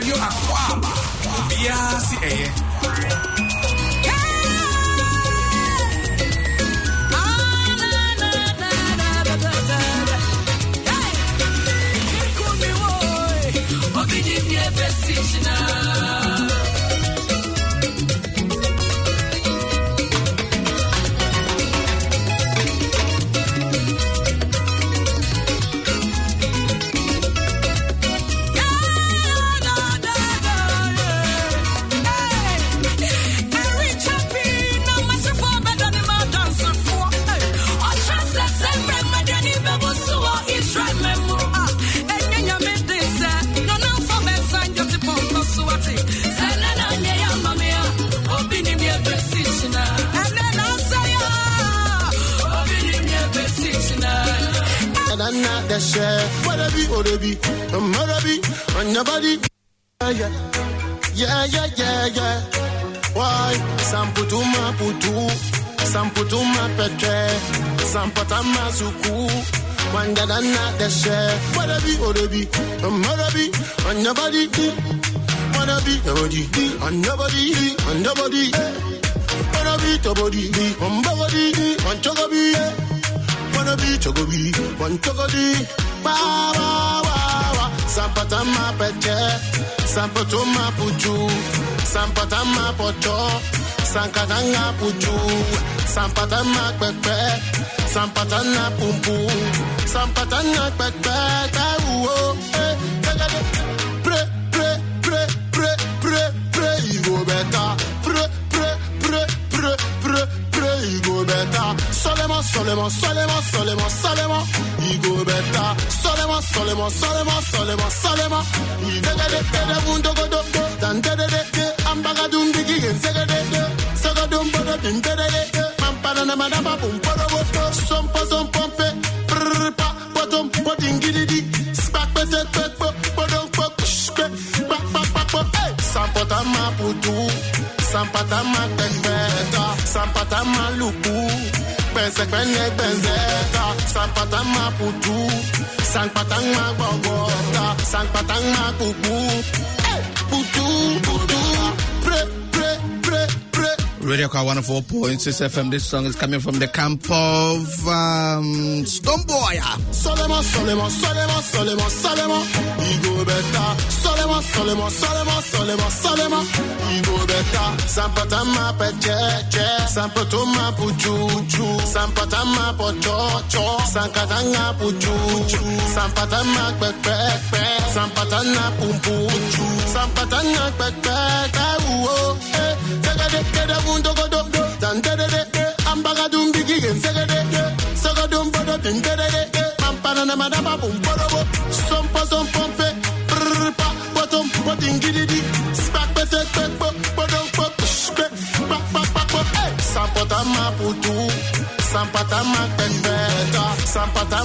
radio akwaaba obiara si ɛyɛ not the share. Whatever Eh. be, or be, a mother on your body. Yeah, yeah, yeah, yeah, yeah. Why? Samputuma putu, samputuma petre, sampatama suku. Wanda not the share. Whatever a mother on your body. Wanna be your body, on your body, on your body. Eh. Wanna be your body, on your body, on your wanna be chogobi, one chogodi, ba ba ba ba. Sampata ma peche, sampato ma puju, sampata ma pocho, sankatanga puju, sampata ma pepe, sampata na pumpu, sampata na pepe, ta Solema, solema, solema, solema, you go better. Solema, solema, solema, solema, solema, you go better. Mundo go do, dan de de de, ambaga dum digi, zega de de, saga dum bodo din de de de, mampana na madama bum bodo bodo, sompo sompompe, prrr pa, bottom, bodim gidi di, spak pete pek po, bodom po, shke, bak bak bak po, hey, eh. sampota ma putu, sampata ma pekpeta, sampata ma lupu, pense kwenye benzeta, sampata ma putu, sampata ma gogota, sampata ma pupu, hey, putu, putu, Radio Car 104.6 FM. This song is coming from the camp of um, Stonebwoy. Solema, solema, solema, solema, solema, Igo beta. Solema, solema, solema, solema, solema, Igo beta. Sampata ma peche, che, sampato puchu, chu, sampata pocho, cho, sankatanga puchu, chu, sampata ma pepe, pe, sampata na pumpu, chu, sampata na pepe, ka uo, eh, tega de de de mundo go do, dan de de de, eh, ambaga dum bigi gen sega de, eh, dum bodo din de de de, eh, na madama bum bodo sompo sompompe, prrr pa, bottom, botin spak pete pek po, bodom po, pak pak pak po, eh, sampota ma putu, sampata sampata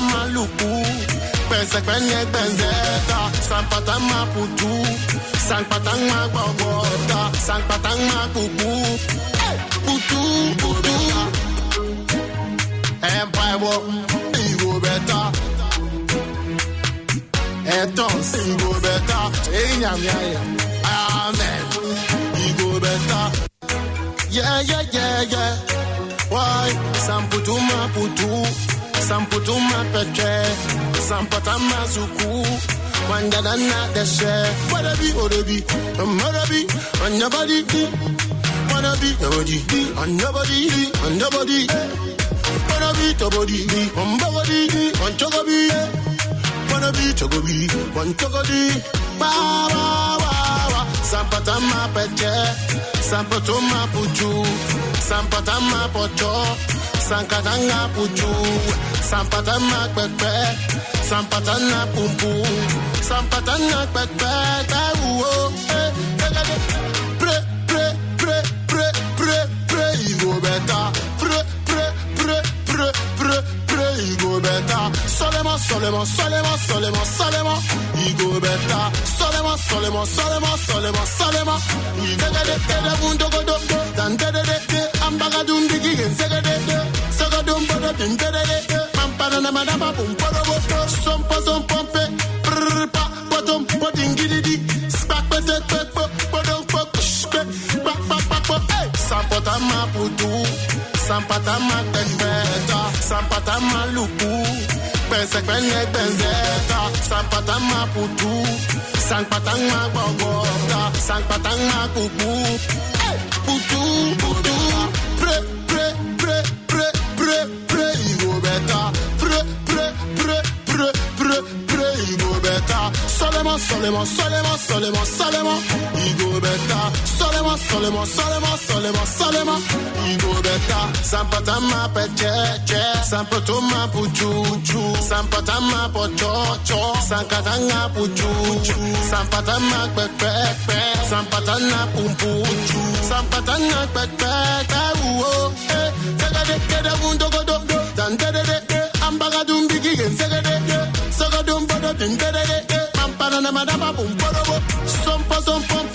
sampata ma putu, sampata ma gbogota, sampata ma pupu, eh, putu, putu, empire wo, iwo beta, eton singo beta, enyam ya ya, amen, igo beta, yeah yeah yeah yeah. Why? Samputuma putu, samputuma petre, sampatama suku, wangadana deshe, wanna be or be, wanna be, on your body, wanna be your body, on your body, on your body, wanna be your body, on your body, on body, wanna be body, on body, ba ba ba ba, sampatama petre, sampatuma putu, sampatama pocho, sankatanga puchu, sampatama pepe, sampatana pumpu, sampatana pepe, ta uo, eh, eh, eh, pre, pre, pre, pre, pre, pre, you better, e go better. Solomon, Solomon, Solomon, Solomon, Solomon, e go better. Solomon, Solomon, Solomon, Solomon, Solomon, e go better. Bundo go dum go, dan de de de de, ambaga dum digi gen sega de de, sega dum bodo din de de de de, mampana na madama bum bodo bodo, sompa sompompe, prrrr pa, bodum bodin gidi di, spak pete pete po, bodum po, shke, bak bak bak po, hey, sampota ma putu, sampota ma tenbe. Sampata maluku Pensek penye benzeta Sampata maputu Sampata mabogota Sampata makubu hey! Putu, putu. Pre, pre, pre, pre, pre, pre Igo beta Pre, pre, pre, pre, pre, pre Igo beta Solemo, solemo, solemo, solemo, solemo Igo beta seulement, seulement, seulement, seulement. Igo beta, sampa ma pe che che, sampa toma pu chu chu, sampa tama po cho cho, sampa tanga pu chu chu, sampa pe pe pe, sampa tana pum pu chu, sampa pe pe pe uo. Eh, segade keda mundo godo, tante de de, eh, ambaga dum bigi gen segade, eh. segade dum bodo tante de de, eh, pampa na na madama pum porobo, sompa sompa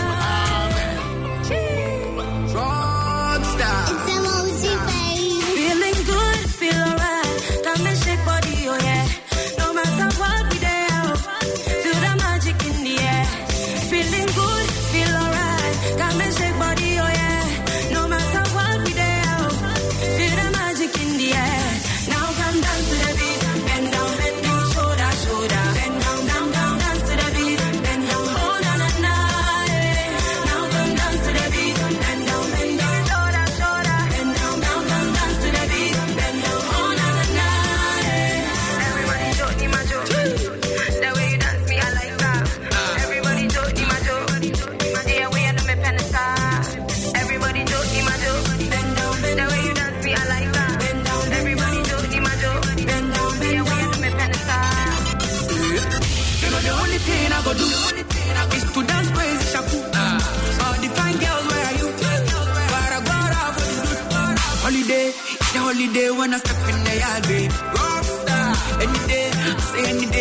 when I step in the yard, babe. Rockstar, any day, I say any day.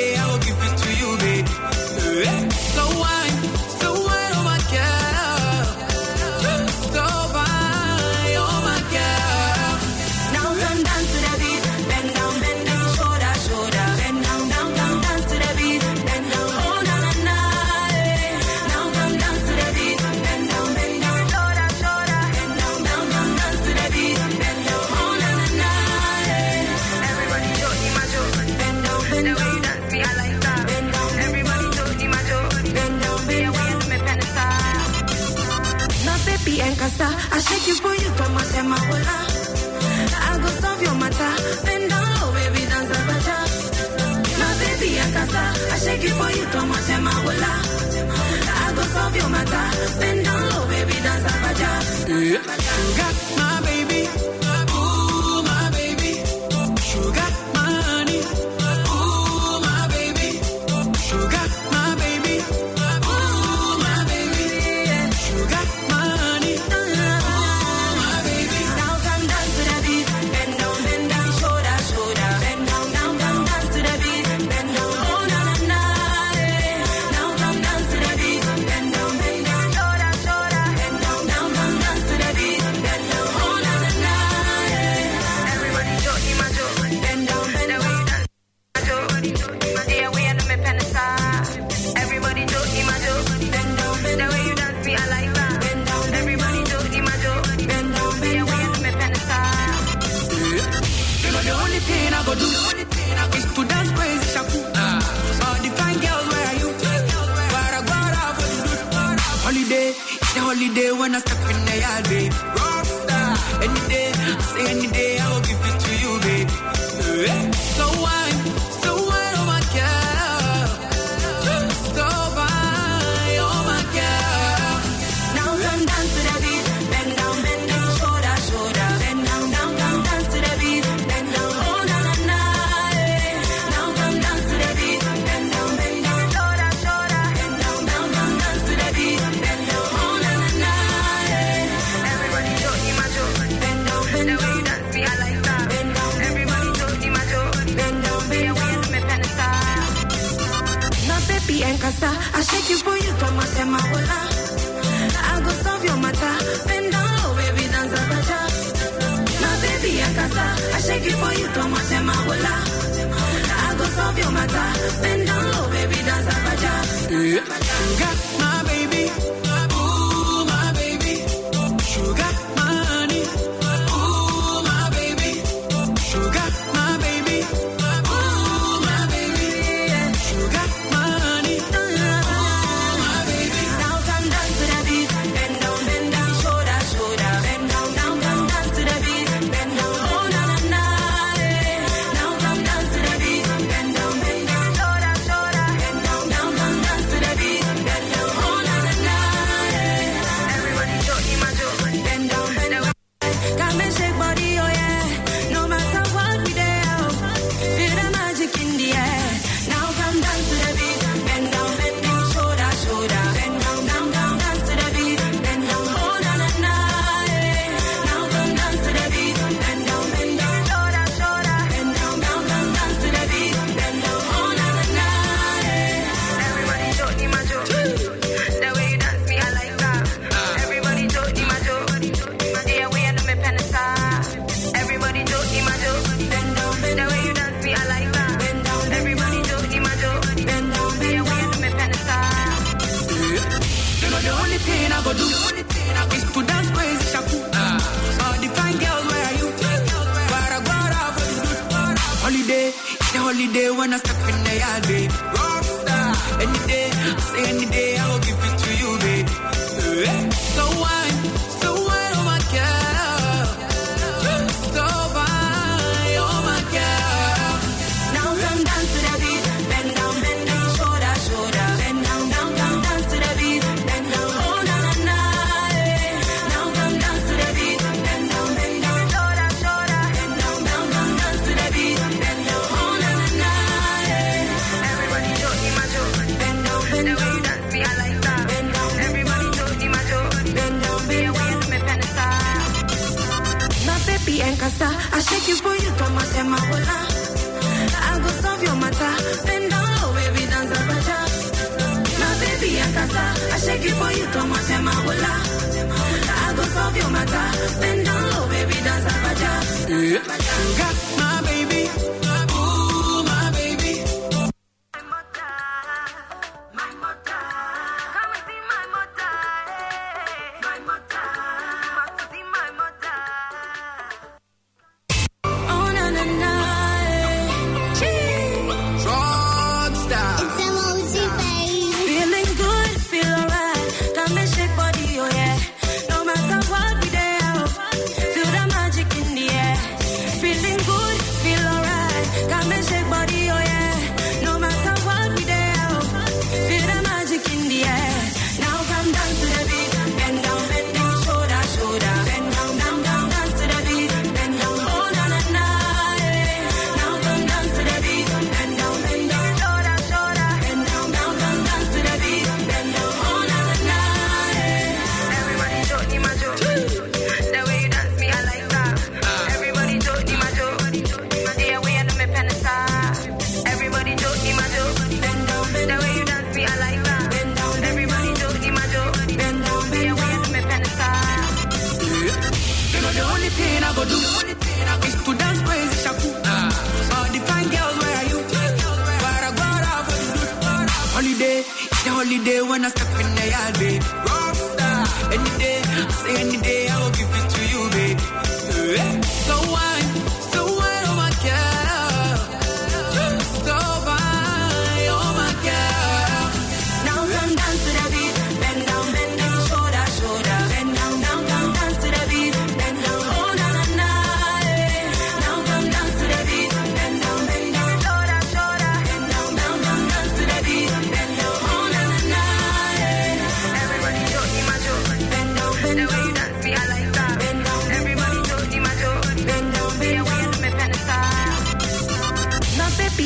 kiss for you, come on, them my will I go solve your matter. Bend down low, baby, dance a cha. My baby, I casa, I shake it for you, come on, them my will I go solve your matter. Bend down low, baby, dance a cha. Got I did. matter.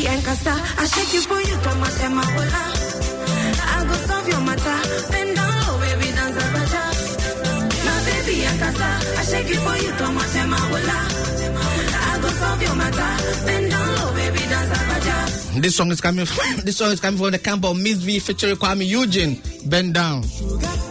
and. I shake for you, come on, I go solve your matter. Bend down low, baby, dance a raja. My baby and. I shake for you, come on, I go solve your matter. Bend down low, baby, dance a raja. This song is coming from, this song is coming from the camp of Miss V featuring Kuami Eugene. Bend down. Sugar.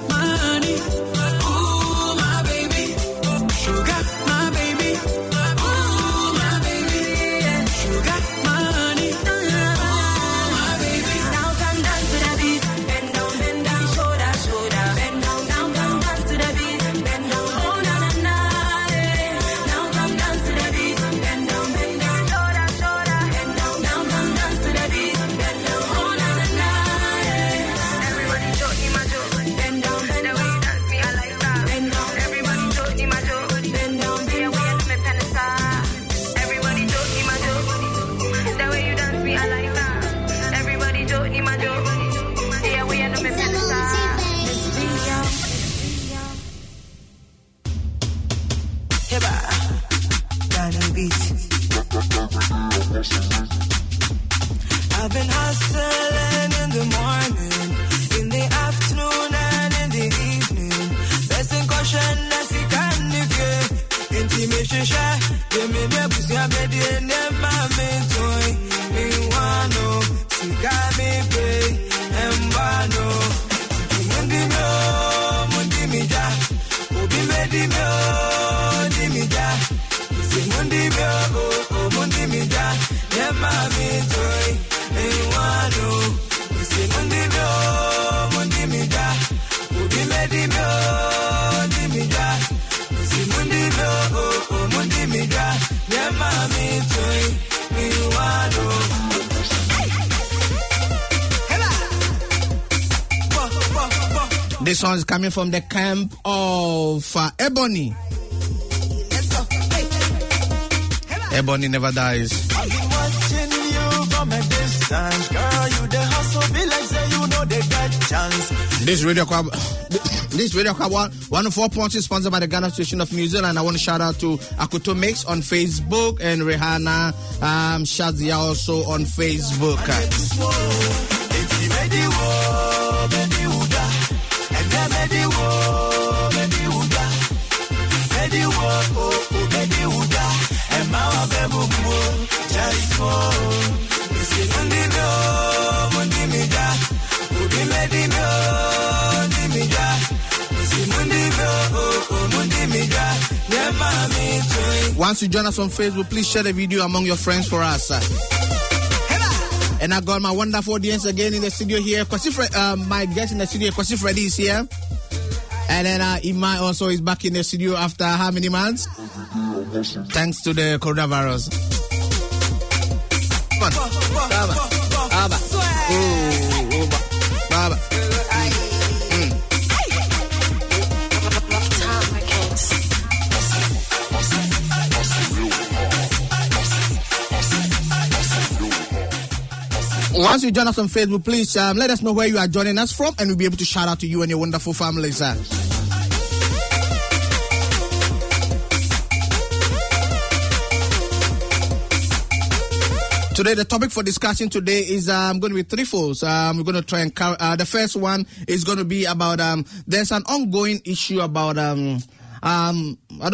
This song is coming from the camp of uh, Ebony. Ebony never dies. Girl. You the hustle, be like say you know they got chance. This radio club, this radio club one one four points is sponsored by the Ghana Station of New Zealand. I want to shout out to Akuto Mix on Facebook and Rihanna um, Shazia also on Facebook. It's Once you join us on Facebook, please share the video among your friends for us. And I got my wonderful audience again in the studio here. Kwasi Fre- um, my guest in the studio, Kwasi Freddy is here. And then uh, Imai also is back in the studio after how many months? Thanks to the coronavirus. Come on. Baba. Baba. Once you join us on Facebook, please um, let us know where you are joining us from, and we'll be able to shout out to you and your wonderful families. Uh. Today, the topic for discussion today is um, going to be threefold. Um, we're going to try and cover, uh, the first one is going to be about um, there's an ongoing issue about um, um, I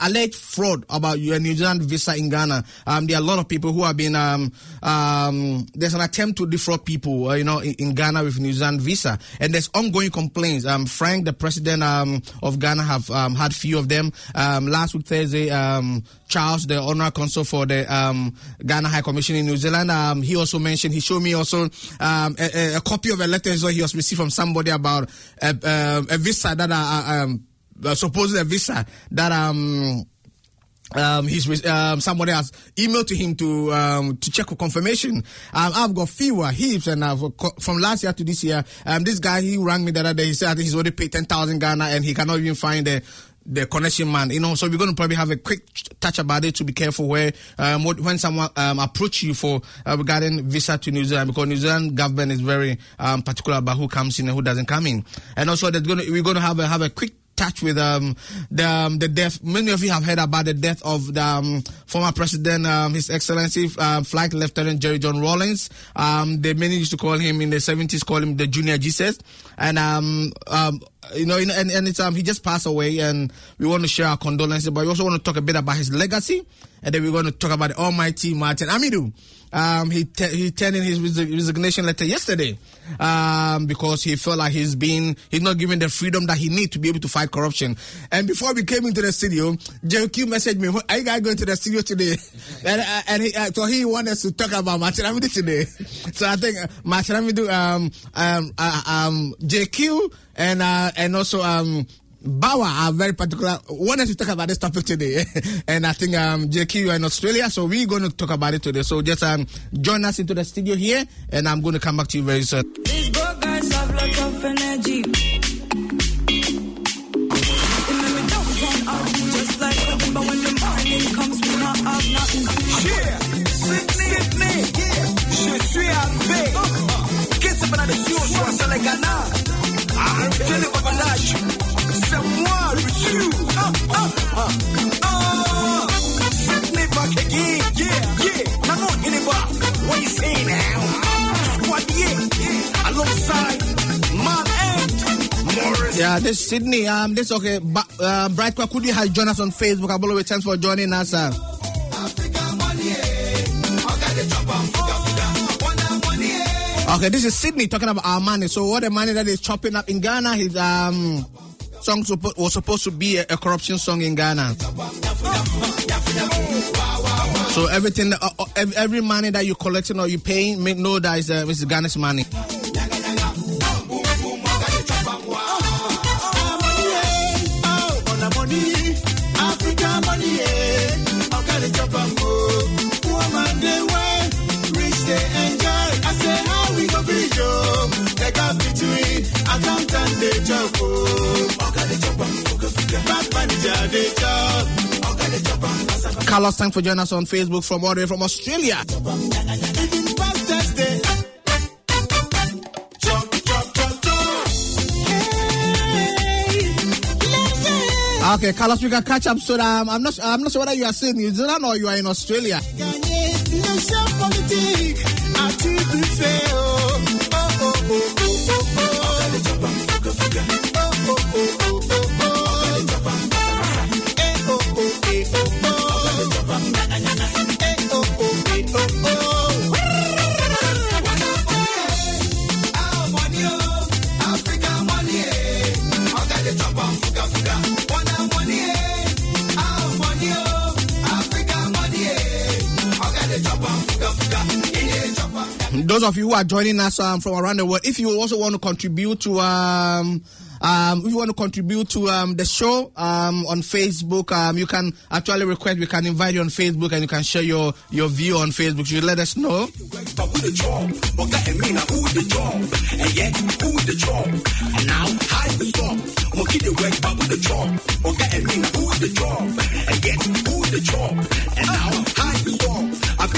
alleged fraud about your New Zealand visa in Ghana. Um, there are a lot of people who have been um, um, there's an attempt to defraud people, uh, you know, in, in Ghana with New Zealand visa, and there's ongoing complaints. Um, Frank, the president um, of Ghana, have um, had few of them. Um, last week Thursday, um, Charles, the honorary consul for the um, Ghana High Commission in New Zealand, um, he also mentioned he showed me also um, a, a- copy of a letter he was received from somebody about a, um, a visa that uh, um, uh, supposedly a visa that um um, he's um, somebody has emailed to him to um, to check for confirmation. Um, I've got fewer heaps, and I've from last year to this year. Um, this guy he rang me the other day. He said he's already paid ten thousand Ghana, and he cannot even find the the connection man. You know, so we're going to probably have a quick touch about it to be careful where um, when someone um, approach you for uh, regarding visa to New Zealand because New Zealand government is very um, particular about who comes in and who doesn't come in, and also to, we're going to have a have a quick touch with um, the um, the death. Many of you have heard about the death of the um, former president, um, His Excellency uh, Flight Lieutenant Jerry John Rawlings. Um, they many used to call him in the seventies, call him the Junior Jesus, and um, um, you know, and, and um, he just passed away, and we want to share our condolences, but we also want to talk a bit about his legacy and then we're going to talk about the almighty Martin Amidu. Um, he he turned in his resi- resignation letter yesterday um, because he felt like he's been he's not given the freedom that he needs to be able to fight corruption. And before we came into the studio, JQ messaged me, "Are you guys going to the studio today?" and uh, and he, uh, so he wanted to talk about Martin today. so I think uh, um, um, uh, um, JQ, and uh, and also um. Bauer are very particular. Wanted to talk about this topic today, and I think um, JQ you are in Australia, so we're going to talk about it today. So just um, join us into the studio here, and I'm going to come back to you very soon. These broke guys have lots of energy. They make me don't turn out just like cooking, but when the morning comes, we not have nothing. Yeah, Sydney, Sydney, yeah. Je suis avec. Qu'est-ce que c'est sur sur Sénégal? I'm telling Papa Lash. C'est Ah, ah, ah. Ah. Yeah, this is Sydney. Um, this okay. Ba- uh, Bright Kwakudi has joined us on Facebook. Abolo, thanks for joining us. Uh. Okay, this is Sydney talking about our money. So, what the money that is chopping up in Ghana, is um song was supposed to be a, a corruption song in Ghana. So everything, uh, uh, every, money that you're collecting or you're paying, make know that is uh, it's Ghana's money. Carlos, thanks for joining us on Facebook from all the way from Australia. Okay, Carlos, we can catch up. So um, I'm not, I'm not sure whether you are in New Zealand or you are in Australia. Of you who are joining us um, from around the world, if you also want to contribute to um, um, if you want to contribute to um, the show um, on Facebook, um, you can actually request. We can invite you on Facebook, and you can share your your view on Facebook. You let us know.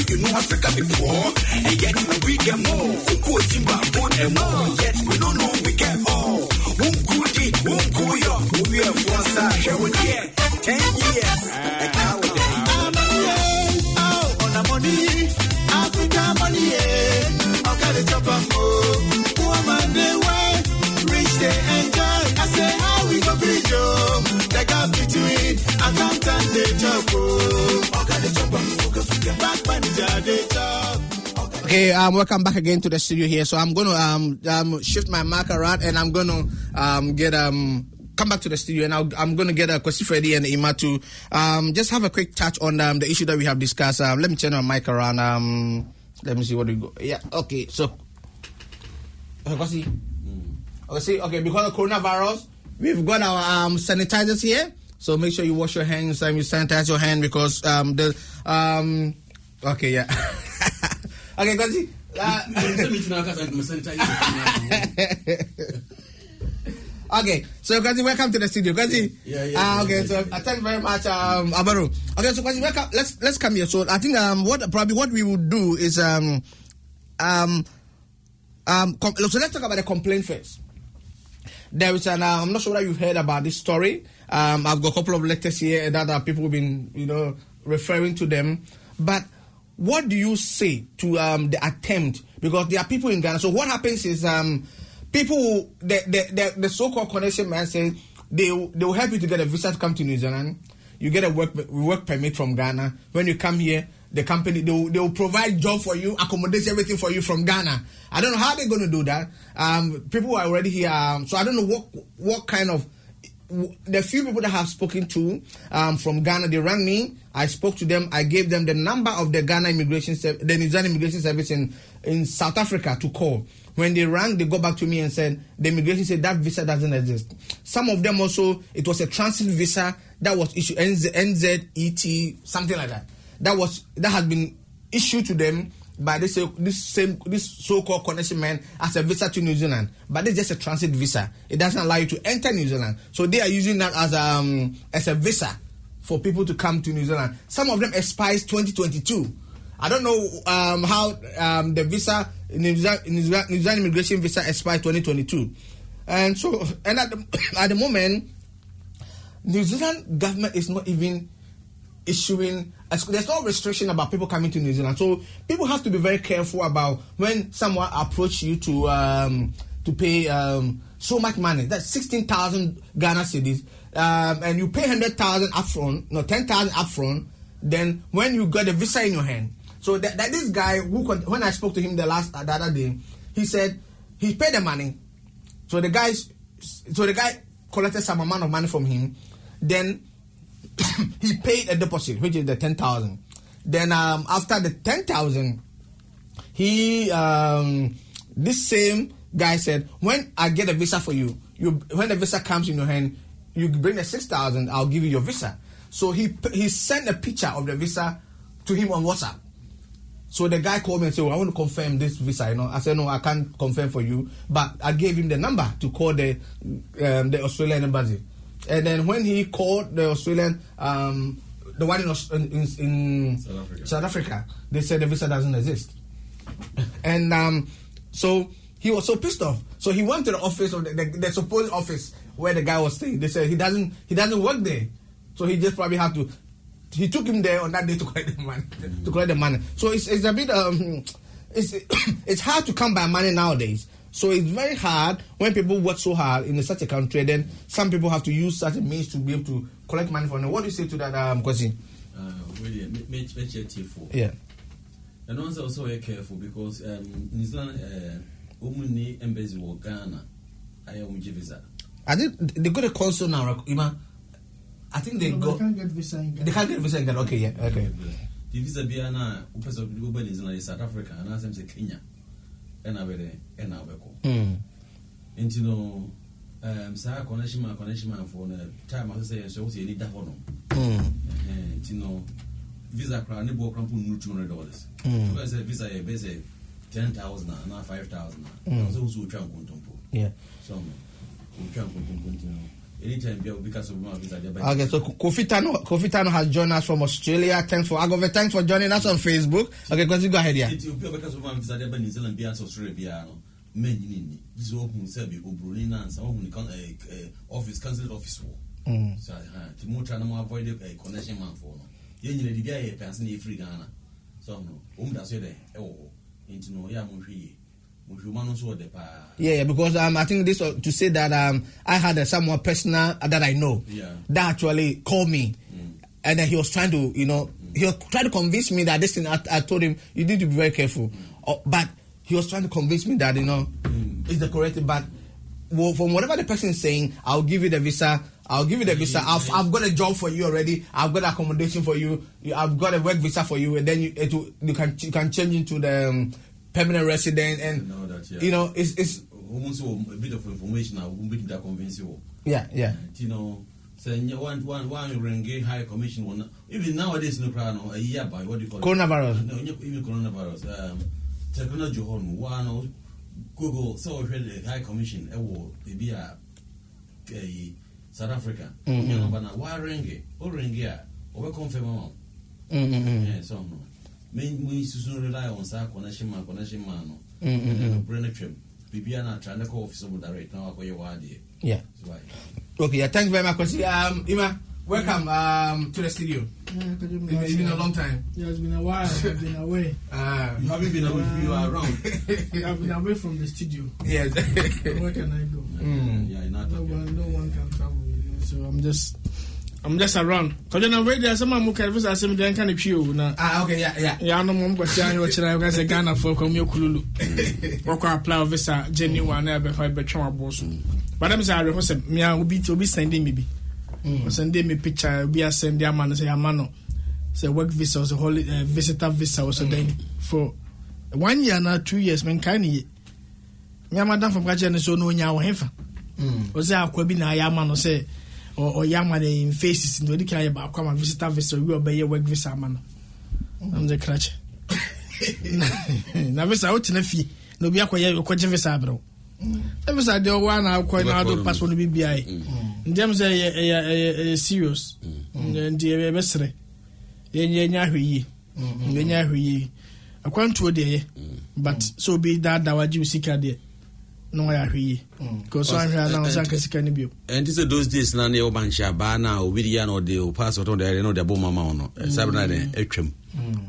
Think you know Africa before. And yet, we get more. Put Timba, born and more. Yet, we don't know we get all. Could it? Who could you? We have one side? Here we get 10 years. Okay, um, welcome back again to the studio here. So I'm to um, um, shift my mic around, and I'm to um, get um, come back to the studio, and I'll, I'm going to get a question Freddy and Ima to um, just have a quick touch on um, the issue that we have discussed. Um, let me turn my mic around. Um, let me see what we go. Yeah, okay. So, okay, okay, see, okay, because of coronavirus, we've got our um, sanitizers here. So make sure you wash your hands and you sanitize your hand because um, the um, okay, yeah. okay, Kwasi. Uh, Okay, so Kazi, welcome to the studio. Kazi, Yeah, yeah, Ah, yeah, okay, yeah, so uh, thank you very much, um, Abaru. Okay, so Kazi, welcome. Let's let's come here. So I think um, what probably what we would do is um, um, um, com- so let's talk about the complaint first. There is an uh, I'm not sure whether you've heard about this story. Um, I've got a couple of letters here that uh, people have been you know referring to them, but what do you say to um, the attempt? Because there are people in Ghana. So what happens is um, people, the, the, the, the so-called connection man says they, they will help you to get a visa to come to New Zealand. you get a work work permit from Ghana. When you come here, the company they will, they will provide job for you, accommodate everything for you from Ghana. I don't know how they're going to do that. Um, people are already here, um, so I don't know what what kind of the few people that I have spoken to um, from Ghana, they rang me. I spoke to them. I gave them the number of the Ghana immigration, the Nigerian immigration service in in South Africa to call. When they rang, they got back to me and said the immigration said that visa doesn't exist. Some of them also, it was a transit visa that was issued NZ, NZET, something like that. That was that has been issued to them by this this same this so-called connection man as a visa to New Zealand, but it's just a transit visa. It doesn't allow you to enter New Zealand. So they are using that as um as a visa for people to come to New Zealand. Some of them expires 2022. I don't know um, how um, the visa New Zealand, New Zealand immigration visa expires 2022, and so and at the, at the moment, New Zealand government is not even issuing there's no restriction about people coming to New Zealand. So people have to be very careful about when someone approach you to um, to pay um, so much money. That's sixteen thousand Ghana cedis, um, and you pay hundred thousand upfront, no ten thousand upfront. Then when you got a visa in your hand, so that, that this guy who when I spoke to him the last the other day, he said he paid the money. So the guys, so the guy collected some amount of money from him. Then he paid a deposit, which is the ten thousand. Then um, after the ten thousand, he um, this same guy said, "When I get a visa for you, you when the visa comes in your hand, you bring the six thousand. I'll give you your visa." So he he sent a picture of the visa to him on WhatsApp. So the guy called me and said, well, I want to confirm this visa. You know, I said, no, I can't confirm for you. But I gave him the number to call the um, the Australian embassy. And then when he called the Australian, um, the one in, in, in, South Africa. South Africa, they said the visa doesn't exist. And um, so he was so pissed off. So he went to the office of the, the, the supposed office where the guy was staying. They said he doesn't he doesn't work there. So he just probably had to. He took him there on that day to collect the money. To collect the money. So it's, it's a bit um, it's it's hard to come by money nowadays. So it's very hard when people work so hard in such a country. Then some people have to use such a means to be able to collect money from them. What do you say to that um, question? Uh, really, make make it for. Yeah. And also also very careful because um, New Zealand, uh, embassy or Ghana, I am visa. I think they got a consul now, Ima. I think they No, got. they can't get visa in They Ghana. can't get visa in Ghana. Okay, yeah, okay. The visa be go ba New Zealand South Africa and se Kenya. Ena bere ena beko. Mm. Nti no um saa connection man connection man for na time I say so we need that one. Mm. Eh nti no visa kra ne bo kra po nu 200 dollars. Mm. Because visa e be say 10,000 na 5,000 na. Mm. So so twa nkontompo. Yeah. So no. Twa nkontompo nti no. Anytime be because of my visa dey Okay, so Kofi Tano, Kofi Tano has joined us from Australia. Thanks for Agove. Thanks for joining us on Facebook. Okay, Kosi, go ahead, yeah. nti obi a ɔbɛka so ma mfisa de ba new zealand biara sɛ ɔsoro biara no manyini ni gye sɛ wohu sɛ bi oburoni nansa wohu ne kan- eh, eh, office council office wɔ Mm. So, aha, nti motra na mo avoid eh, connection manfoɔ no yɛnyina biribi a yɛ pɛnse na yɛfiri ghana so no ɔmu da so yɛ dɛ ɛwɔ hɔ nti no yɛ a monhwɛ yie Yeah, yeah, because um, I think this uh, to say that um, I had uh, someone personal that I know Yeah. that actually called me, and then he was trying to, you know, he was trying to convince me that this thing. I, I told him you need to be very careful, Uh, but he was trying to convince me that you know it's the correct. thing. But well, from whatever the person is saying, I'll give you the visa. I'll give you the visa. I've, I've got a job for you already. I've got accommodation for you. You- I've got a work visa for you, and then you it will, you can you can change into the um, permanent resident, and know that, yeah. you know it's it's ɔmu nso wɔ a bit of information a wobɛtumi da convince wɔ yeah yeah. nti no sɛ nyɛ one one one renge high commission wɔ na even nowadays no koraa no ayi aba what do you call it? Coronavirus. no nyɛ even coronavirus um technology hɔ no waa no google sɛ wɔhwɛ the high commission ɛwɔ baabi a ɛyi south africa Mhm. nyɛ nɔba na waa renge o renge a ɔbɛ confirm ama wo Mm, mm, mm. ɛɛ sɛ ɔno me me rely on saa connection man connection man no ɛna brɛ no twam biribiara na atra ne kɔ office mu direct na wakɔyɛ wɔ Yeah. Okay. Yeah. Thanks very much. Um, Ima, welcome um to the studio. Yeah, It's been a long time. Yeah, it's been a while. I've been away. Uh, you haven't been away you are around I've been away from the studio. yes. Where can I go? Mm. yeah No one, no one can travel. You know, so I'm just I'm just around. Because then I'm ready. Some of them can visit. I say, "Then can it you na." Ah, okay, yeah, yeah. Yeah, no more. But yeah, you're trying to say Ghana for come your kululu. Work apply visa genuine. Never have be try boss. But I'm saying, I say, me I will be to be sending me be. Sending me picture. Be a send their man say amano. Say work visa was a holiday uh, visitor visa was a then for one year now two years. Man, kind of. Me madam from Kajan so no nya wo hefa. ɔsɛ akwa bi na ayɛ ama no sɛ ɔ- ɔyɛ ama no in faces nti ɔde ka yɛ baako ama visitor visa wi ɔbɛyɛ work visa ama no nam de krakyɛ na visa wotena fie na obi akɔyɛ ɔkɔgye visa abrɛ wo na visa deɛ ɔwɔ ana akɔ na ado passport no bi biae nti ɛm sɛ ɛyɛ- ɛyɛ ɛyɛ- serious. Nti yɛbɛserɛ yɛnyɛ ahwɛ yie yɛnyɛ ahwɛ yie akwantuo deɛ yɛ but sɛ obi daadaa wagye wo sika deɛ na wɔyɛ ahwɛ yie. Because ɔnhwɛ a na ɔsɛ anka sika no bio. Ɛnti sɛ those days na ne woba nhyɛ abaa na obi de yɛ na ɔde wo passport ɔde ɛde na ɔde abɔ mama wo no sabe na de atwam.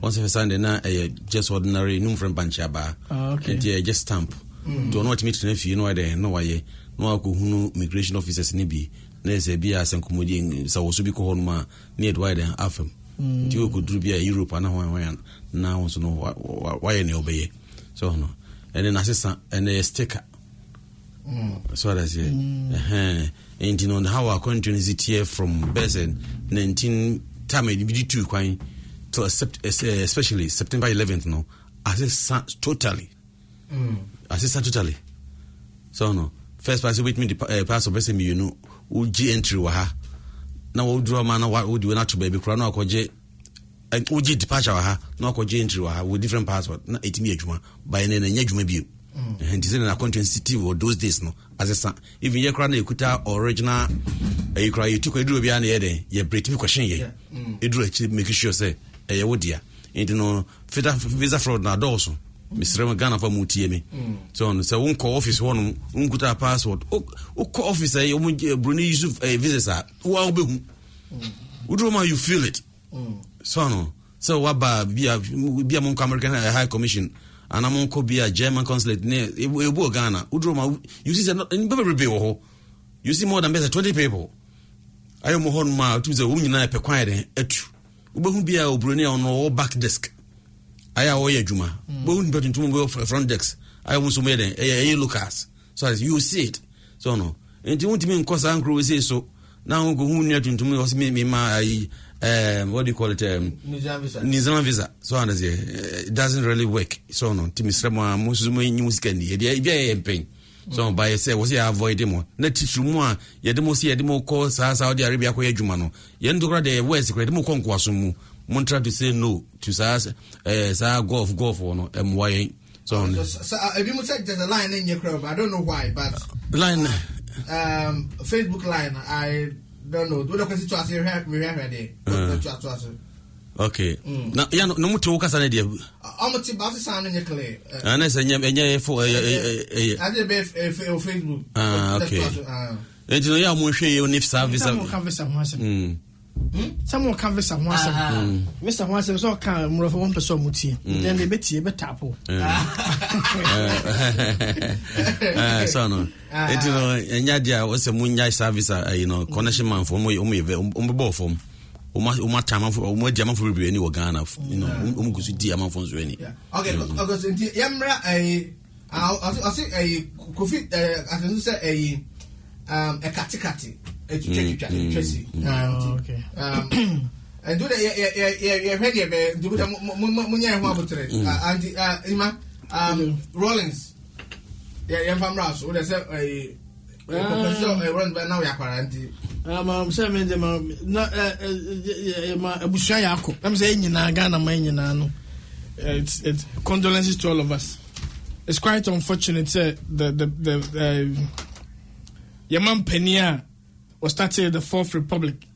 Wɔn sɛ fɛ sa de na ɛyɛ just ordinary num frɛ mpa nhyɛ abaa. Ah, okay. nti ɛyɛ just stamp. Nti ɔno watumi tena fie na wɔde na wayɛ. Na wakɔhunu immigration officers no bi. Na ɛsɛ bi a sɛ nkɔmmɔdi sɛ wɔ so bi kɔ hɔ nom a ne yɛde wayɛ dɛn afam. Nti wɔkɔduru bi a europe ana hɔ na wo nso no wa- wa- wayɛ nea wobɛyɛ sɛ ɔno. Ɛne nasesa ɛne yɛ sticker so that's it. And you know how our country is it here from Besen 19 time be two kwan to accept eh, especially September 11th no as totally. Mm. As a totally. So no first person with me the uh, pastor Besen you know uji entry wa ha. Na wo draw man na wo di na to baby kura na akɔgye eh, wogye departure wɔ ha na wakɔgye entry wɔ ha with different passport. Na ɛtumi adwuma by ne na ɛnyɛ adwuma bio nti sɛ na city wɔ those days no. Asesa even yɛ kora na ɛkuta original ɛyi kora yɛtu kɔ ɛduru biara na yɛ dɛn yɛ brɛ tumi kɔhyɛn yɛ ɛduru akyi make sure sɛ ɛyɛ wo dea nti no fita visa fraud na adɔɔso mesrɛ mu ghana fa mu tie me. So no sɛ wonkɔ office hɔ nom wonkuta passport wo- wokɔ office ɔmo buroni yusuf ɛyɛ visas a woa wobɛhu woduru ma you feel it. So no. Sɛ waba bia monkɔ american high commission ana monkɔ bia german consulate ne ɛbu wɔ ghana. Woduru ma see sɛ nnipa bebrebe wɔ hɔ. See more than bɛsɛ 20 people. Ayɛ mu hɔ nom a wotum sɛ wo nyinaa ɛpɛ kwan yɛ dɛn atu wobɛhu bia oburoni a ɔno ɔwɔ back desk. Ayɛ a wɔyɛ adwuma. Wobɛhu nipa tuntum bɛ front desk. Ayɛ mu nso mu yɛ dɛn ɛyɛ ɛyɛ locals. So as you see it. So no. Nti wontumi nkɔ saa nkuro sei so. Na wonkɔhu nnua tuntum ɔsɛ me- mema ayi um, what do you call it um, Zealand visa. Zealand visa. So it doesn't really work. So no nti mesrɛ mu a mo nso mo nyi mo sika ni yɛde bi a yɛ mpɛn so ba yɛ sɛ wɔ sɛ yɛ avoid mo? Na titiri mu a yɛde mo si yɛde kɔ saa Saudi Arabia kɔ yɛ adwuma no yɛn ntokora de west kora yɛde mo kɔ nkoaso mu mo. Try to say no to saa eh, saa golf golf wɔ no ɛmoa yɛn so ebi mu sɛ there's a line in your crowd, I don't know why, but line. um, Facebook line, I don't know. Do the question to us here, we have ready. To us, to us. okay na ya no mo te wo kasa ne deɛ I'm ti ba sound in your clear. ana sɛ nyɛ ɛnyɛ fo ɛyɛ ɛyɛ ɛyɛ I did be Facebook. Ah, okay. Uh, nti no yɛ a mo hwɛ yɛ ne saa visa Some will can visa ho asɛm. Mm. Some will can visa ho asɛm. Visa ho asɛm sɛ ɔka mmorɔfo wɔn pɛ sɛ ɔmo tie. Then they bɛtie bɛtapo. Eh, so no. Nti no ɛnya deɛ a wɔsɛ monyae service a you know connection manfo ɔmbɛbɔɔ fam ɔmata amanfo ɔmo adi amanfo bebree ani wɔ ghana you know ɔmo gu so di amanfo nso ani yeah. Okay, okay, so nti yɛmmra ɛyi ɔse ɛyi kofi ɛɛ asɛnso sɛ ɛyi um, ɛkatekate ɛtwitwatwitwa ɛtwitwa si Oh, okay. nti wode yɛhwɛ deɛ bɛyɛ nti wode monyɛ ho abotere anti ima rawlings. Yɛ- yɛmfa mmra so wode sɛ ɛyi kɔpɛsɛ rawlings bɛ na woyɛ akwara nti Um, um, sɛ me de ma na eh, eh, eh, eh, ma abusua yɛ akɔ nam sɛ yɛ nyinaa ghana ma yɛ nyinaa no. Eh, it's, it's condolences to all of us. It's quite unfortunate sɛ the the the uh, yɛma mpani a was started the fourth republic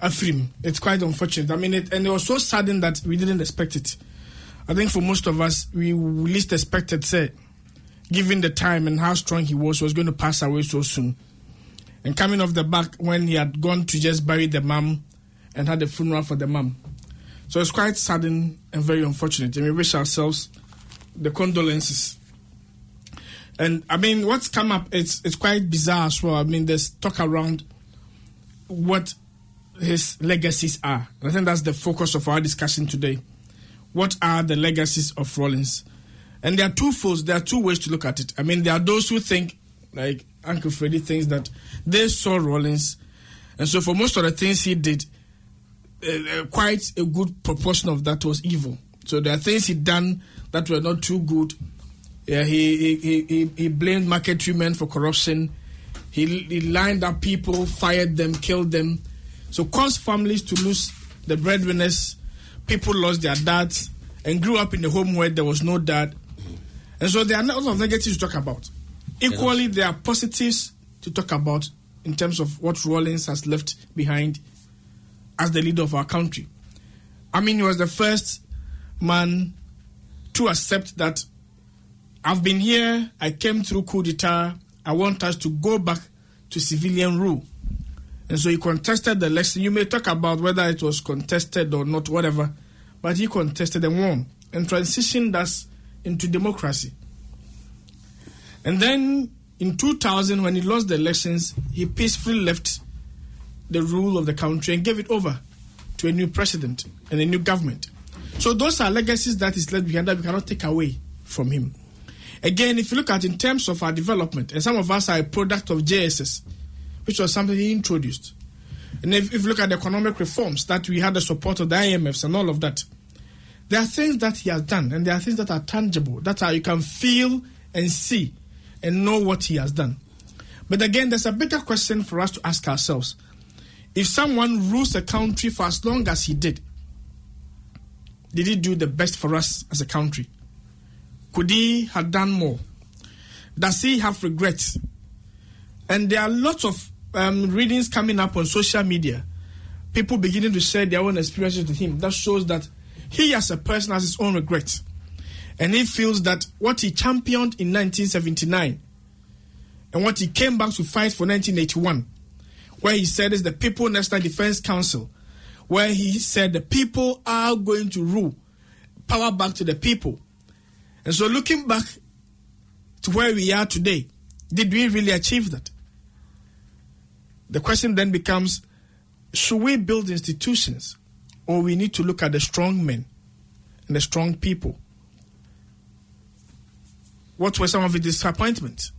afrim it's quite unfortunate i mean it, and it was so sudden that we didn't expect it i think for most of us we least expected say given the time and how strong he was was going to pass away so soon and coming off the back when he had gone to just bury the mum and had a funeral for the mum. So it's quite sudden and very unfortunate. And we wish ourselves the condolences. And I mean, what's come up, it's it's quite bizarre as well. I mean, there's talk around what his legacies are. And I think that's the focus of our discussion today. What are the legacies of Rawlings? And there are two folds, there are two ways to look at it. I mean, there are those who think, like Uncle Freddie thinks that they saw Rawlings, and so for most of the things he did, uh, quite a good proportion of that was evil. So there are things he done that were not too good. Yeah, he he, he, he, blamed market women for corruption. He, he lined up people, fired them, killed them. So caused families to lose the breadwinners. People lost their dads and grew up in a home where there was no dad. And so there are a lot of negatives to talk about. Equally, there are positives to talk about in terms of what Rawlings has left behind as the leader of our country. I mean, he was the first man to accept that I've been here, I came through coup d'etat, I want us to go back to civilian rule. And so he contested the election. You may talk about whether it was contested or not, whatever, but he contested and won and transitioned us into democracy. And then in 2000, when he lost the elections, he peacefully left the rule of the country and gave it over to a new president and a new government. So those are legacies that is left behind that we cannot take away from him. Again, if you look at in terms of our development, and some of us are a product of JSS, which was something he introduced. And if, if you look at the economic reforms that we had the support of the IMFs and all of that, there are things that he has done, and there are things that are tangible, that are you can feel and see and know what he has done. But again, there's a bigger question for us to ask ourselves. If someone rules a country for as long as he did, did he do the best for us as a country? Could he have done more? Does he have regrets? And there are lots of um, readings coming up on social media. People beginning to share their own experiences with him. That shows that he, as a person, has his own regrets. And he feels that what he championed in 1979 and what he came back to fight for 1981, where he said is the People National Defense Council, where he said the people are going to rule, power back to the people. And so, looking back to where we are today, did we really achieve that? The question then becomes should we build institutions or we need to look at the strong men and the strong people? What were some of his disappointments?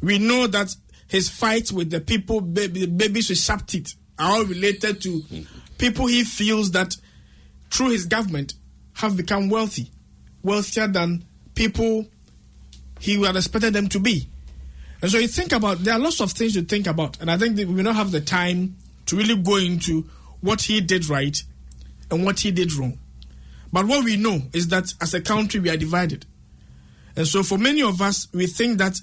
We know that his fights with the people, baby, babies with sharp teeth, are all related to hmm. people he feels that through his government have become wealthy, wealthier than people he have expected them to be. And so you think about, there are lots of things to think about. And I think we will not have the time to really go into what he did right and what he did wrong. But what we know is that as a country, we are divided. And so for many of us, we think that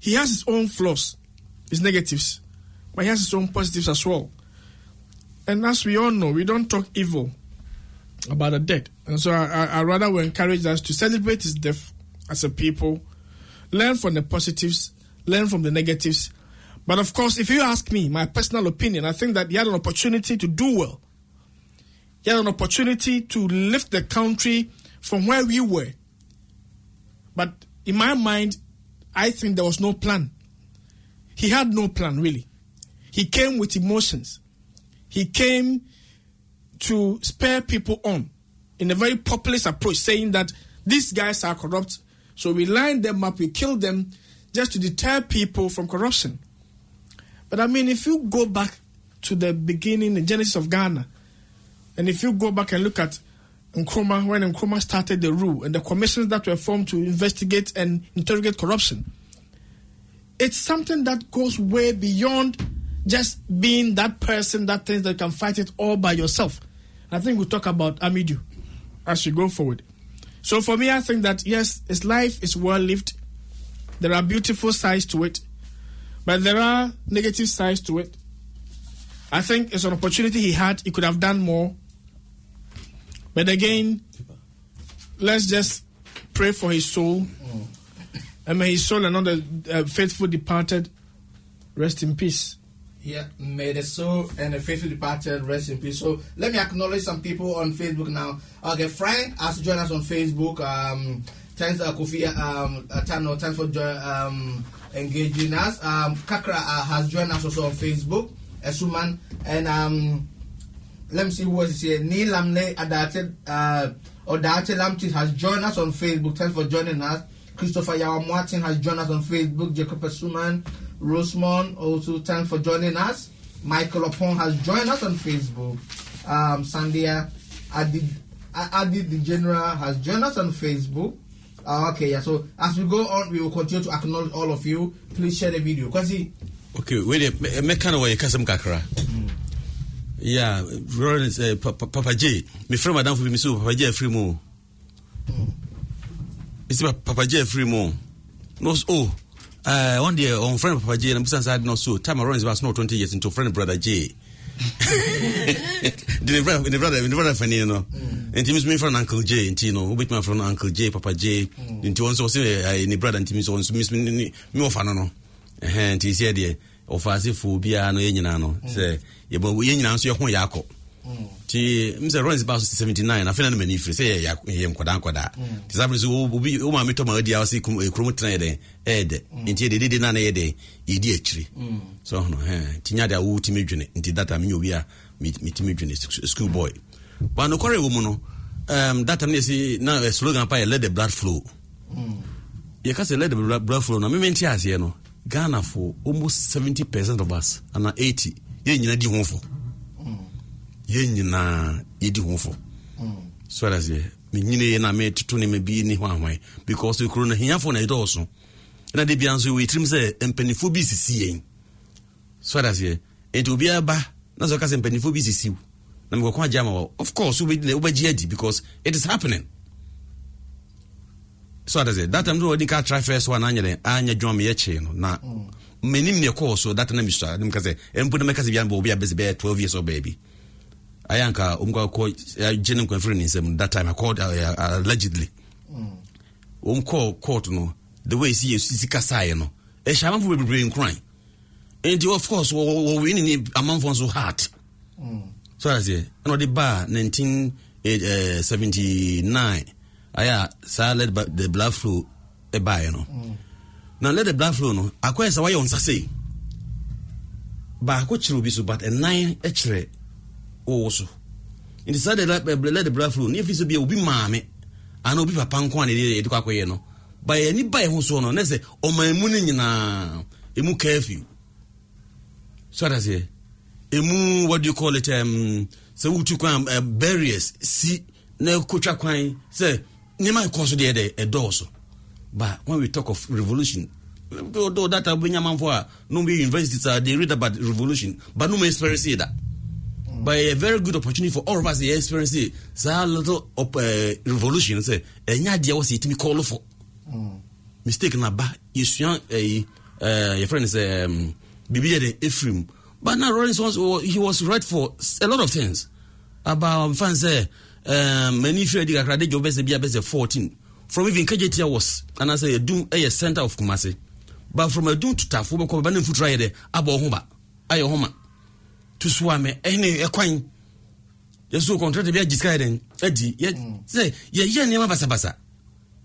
he has his own flaws, his negatives, but he has his own positives as well. And as we all know, we don't talk evil about the dead. And so I, I, rather will encourage us to celebrate his death as a people, learn from the positives, learn from the negatives. But of course, if you ask me, my personal opinion, I think that he had an opportunity to do well. He had an opportunity to lift the country from where we were. But in my mind, I think there was no plan. He had no plan, really. He came with emotions. He came to spare people on in a very populist approach, saying that these guys are corrupt, so we line them up, we kill them just to deter people from corruption. But I mean, if you go back to the beginning, the genesis of Ghana, and if you go back and look at Nkrumah, when Nkrumah started the rule, and the commissions that were formed to investigate and interrogate corruption, it's something that goes way beyond just being that person that thinks that can fight it all by yourself. I think we'll talk about Amidu as we go forward. So for me, I think that yes, his life is well lived. There are beautiful sides to it, but there are negative sides to it. I think it's an opportunity he had. He could have done more. But again, let's just pray for his soul. And may his soul and all the uh, faithful departed rest in peace. Yeah, may the soul and the faithful departed rest in peace. So let me acknowledge some people on Facebook now. Okay, Frank has joined us on Facebook. Um, thanks, uh, Kofi um, uh, Tano, thanks for join, um, engaging us. Um, Kakra uh, has joined us also on Facebook. Esuman, and um, let me see else is here. Neil Lamne Adate, uh, Odate Lamtis has joined us on Facebook. Thanks for joining us. Christopher Yawa Martin has joined us on Facebook. Jacob Esuman, Rosemont, also thanks for joining us. Michael Opon has joined us on Facebook. Um, Sandia Adi, Adi the General has joined us on Facebook. Uh, okay, yeah. So as we go on, we will continue to acknowledge all of you. Please share the video. Kwasi, okay wei deɛ mɛ- mɛka no wɔyɛ kasɛm kakra ya Lawrence, eh, Pa- Pa- papa gye mefrɛ madamfo bi me sɛ papa gye afiri mu o mesi papa gye afiri mu No, na ɔs o eh, ɔn deɛ ɔmfrɛ no papa gye na busa saa no so time Lawrence ba so na 20 years ɔfrɛ no brother de ne brother ne brother ne brother fani no nti mi nso mi fɛ no uncle j nti no wobɛtumi afrɛ no uncle j papa j nti ɔno nso ɔsɛ ɛɛ ne brother nti mi nso ɔno nso mi nso mi mi mi ɔfa no. No ɛhɛn nti sɛ deɛ ɔfa asefo biara no yɛn nyinaa no. Sɛ yɛbɔ yɛn nyinaa nso yɛ ho yɛ akɔ nti m sɛ Lawrence ba so 79 afei na no m'ani firi sɛ yɛ yɛ- yɛ nkɔdaa nkɔdaa nti saa bere so obi wo maame tɔ ma adi a eh, kurom tena yɛ dɛn ɛyɛ dɛ nti yɛde dede no na yɛ dɛn yɛdi akyiri so ɔhono hɛn nti nya de a wotumi dwene nti data menyɛ obi a met- metumi dwene school boy. Ba nokware wɔ mu no um, data no yɛsi na eh, slogan pa yɛ let the blood flow. Yɛka sɛ let the blood flow no meme nte aseɛ no ghana for almost 70 percent of us ana 80 yɛn nyina di ho fo yɛn nyinaa yɛdi ho fo. So ada seɛ menyine yɛ na metoto ne ma bi ne ho ahwan. Because kuro no hiafoɔ na ɛdɔɔso ɛna de bia nso wɔ ɛtirim sɛ mpanimfoɔ bi sisi yɛn. So ada seɛ enti obiara ba na sɛ ɔka sɛ mpanimfoɔ bi sisi wo. Na mekɔkɔ agye ama wɔ of course wobɛgye adi because it is happening. So ada sɛ that time wɔde ka try first one anyɛ dɛn? Anyɛ dwuma meyɛ kyee no. Na m'anim ne ɛkɔɔ so that na mesua ne mka sɛ ɛmpo ne mɛka sɛ bia bɔ obi a bɛsɛ bɛyɛ 12 years or baabi. Ayɛ anka gye um ne nkwanfiri ne nsɛm that time I called uh, uh, allegedly. Hmm. Um Ɔmkɔɔ court no the way si yɛsisi kasaeɛ no. Ɛhyɛ amanfo bebree nkuran enti of course wɔwei ne ne amanfoɔ nso heart. Hmm. So aseɛ ɛna ɔde baa 1979 eh, eh, ayɛ ah, a saa let the blood flow ɛbaeɛ no. Hmm. Na let the blood flow no. Akɔyɛ sɛ wayɛ wo nsa sei baako kyerɛ obi so but ɛnan kyerɛ wowo so nti saa de let the blood flow. Ne yɛfiri sɛ bia obi maame. Anaa obi papa nko a ne yɛde kɔ akɔyɛ no. Ba yɛni ba yɛ ho soɔ no. Ne sɛ ɔman mu no nyinaa ɛmu curfew. So ata seɛ ɛmu what do you call it um, sɛ wotu kwan uh, barriers. Si na kotwa kwan sɛ nneɛma ɛkɔ so deɛ dɛ ɛdɔɔso but when we talk of revolution that abɛnya manfo a no be universities uh, they read about revolution. But no more experience it that but a very good opportunity for all of us to experience it. Saa little op, uh, revolution sɛ ɛnya eh, adeɛ wɔ sɛ yɛtumi call for mistake na ba. Yɛsua ɛyi ɛɛ yɛfrɛ no sɛ um, biribi yɛ de efirim but now Rawlings was oh, he was right for a lot of things. About fan sɛ um, eh, um mani fi adi kakra de wobɛsɛ bi a bɛsɛ 14 from even kagyetia was anaasɛ yɛdum ɛyɛ center of kumase but from adum to tafo bɛkɔ bɛba ne mfuturo ayɛ dɛ abɔ ho ba ayɛ ho to so a mɛ ɛne ɛkwan yɛso contract bi agye sika yɛ dɛn adi sɛ yɛyɛ nneɛma basabasa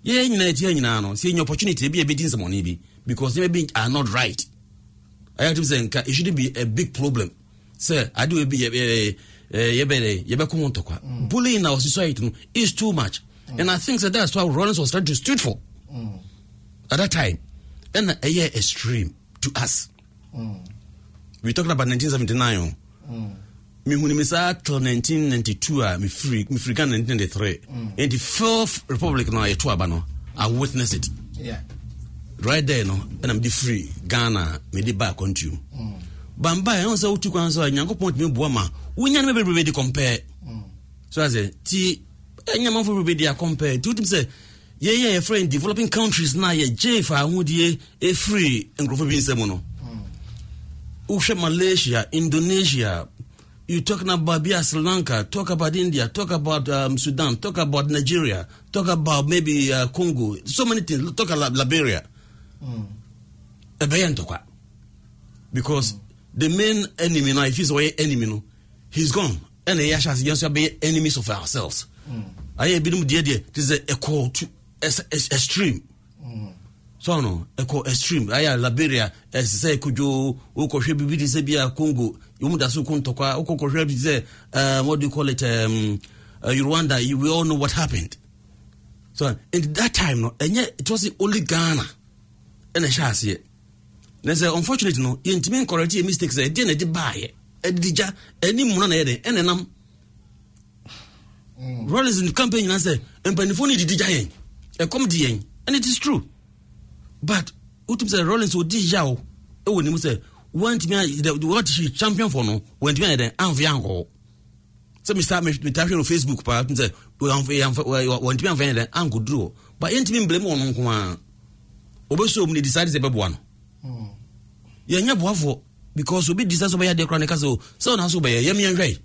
yɛyɛ nyinaa ɛtia nyinaa no sɛ yɛnya opportunity bi a yɛbɛdi nsɛmɔne bi because nneɛma bi are not right ɛyɛ tim sɛ nka it shouldn't be a big problem sɛ ade wɔ bi yɛ- yɛ- yɛ- yɛbɛdɛ yɛbɛkɔ ho ntɔkwa bullying in our society no is too much and i think that that's why Rawlings was trying to stood for at that time ɛna ɛyɛ extreme to us we talking about 1979 o mm. mehunu me saa till 1992 a uh, mefiri mefiri ghana 1993 and mm. the fourth republic no a yɛto aba no. I witness it. Yeah. right there no. Ɛna mede firi ghana mede baa country. Mu bamba ɛho sɛ wotu kwan so a nyankopɔn tumi boa ma. Wonya no bɛbrɛbɛ de compare. So asɛ ti eh, ɛnya manfo bebrebe de compare. Nti sɛ yɛyɛ yɛfrɛ in developing countries na yɛgye fa ahodie ɛfiri nkurɔfoɔ bi nsɛm no wohwɛ malaysia indonesia. You talking about bia sri lanka. Talk about india. Talk about um, sudan. Talk about nigeria. Talk about maybe uh, congo. So many things. Talk about liberia. Ntɔkwa because the main enemy now, if he's ɔyɛ enemy no he's gone. And ase yɛn nso abɛyɛ enemies of ourselves. Ayɛ ebinom deɛ deɛ te sɛ a, to ɛs- ɛs- extreme so no ɛkɔ extreme. Ayɛ liberia ɛsɛ sɛ ɛkodwo wokɔhwɛ biribi te sɛ bia congo wɔmu da so ko ntɔkwa wokɔkɔhwɛ bi sɛ um, what do you call it um, uh, rwanda you, we all know what happened. So in that time no ɛnyɛ it was only ghana ɛna ɛhyɛ aseɛ na sɛ unfortunate no yɛntumi nkɔrɛte yɛ mistake sɛ ɛdeɛ na ɛde baayɛ ɛde gya ɛni mu na yɛ dɛ ɛna ɛnam rawlings campaign nyinaa sɛ mpanimfoɔ no didi gya yɛn ɛkɔm di yɛn and it is true but wotum sɛ rawlings ɔdi yaw ɛwɔ nim sɛ wantumi wɔte champion fɔ no wantumi ayɛ dɛn amfe ankɔɔ sɛ mesa meta hwɛ no facebook paa tum sɛ wantumi amfa yɛ dɛn ankɔduru hɔ but yɛntumi mblame wɔ no nko a ɔbɛsɔ mu ne decide sɛ ɛbɛboa no yɛnyɛ boafoɔ because obi decide sɛ ɔbɛyɛ adeɛ kora ne ka sɛ o sɛ ɔna so wobɛyɛ yɛm yɛnhwɛ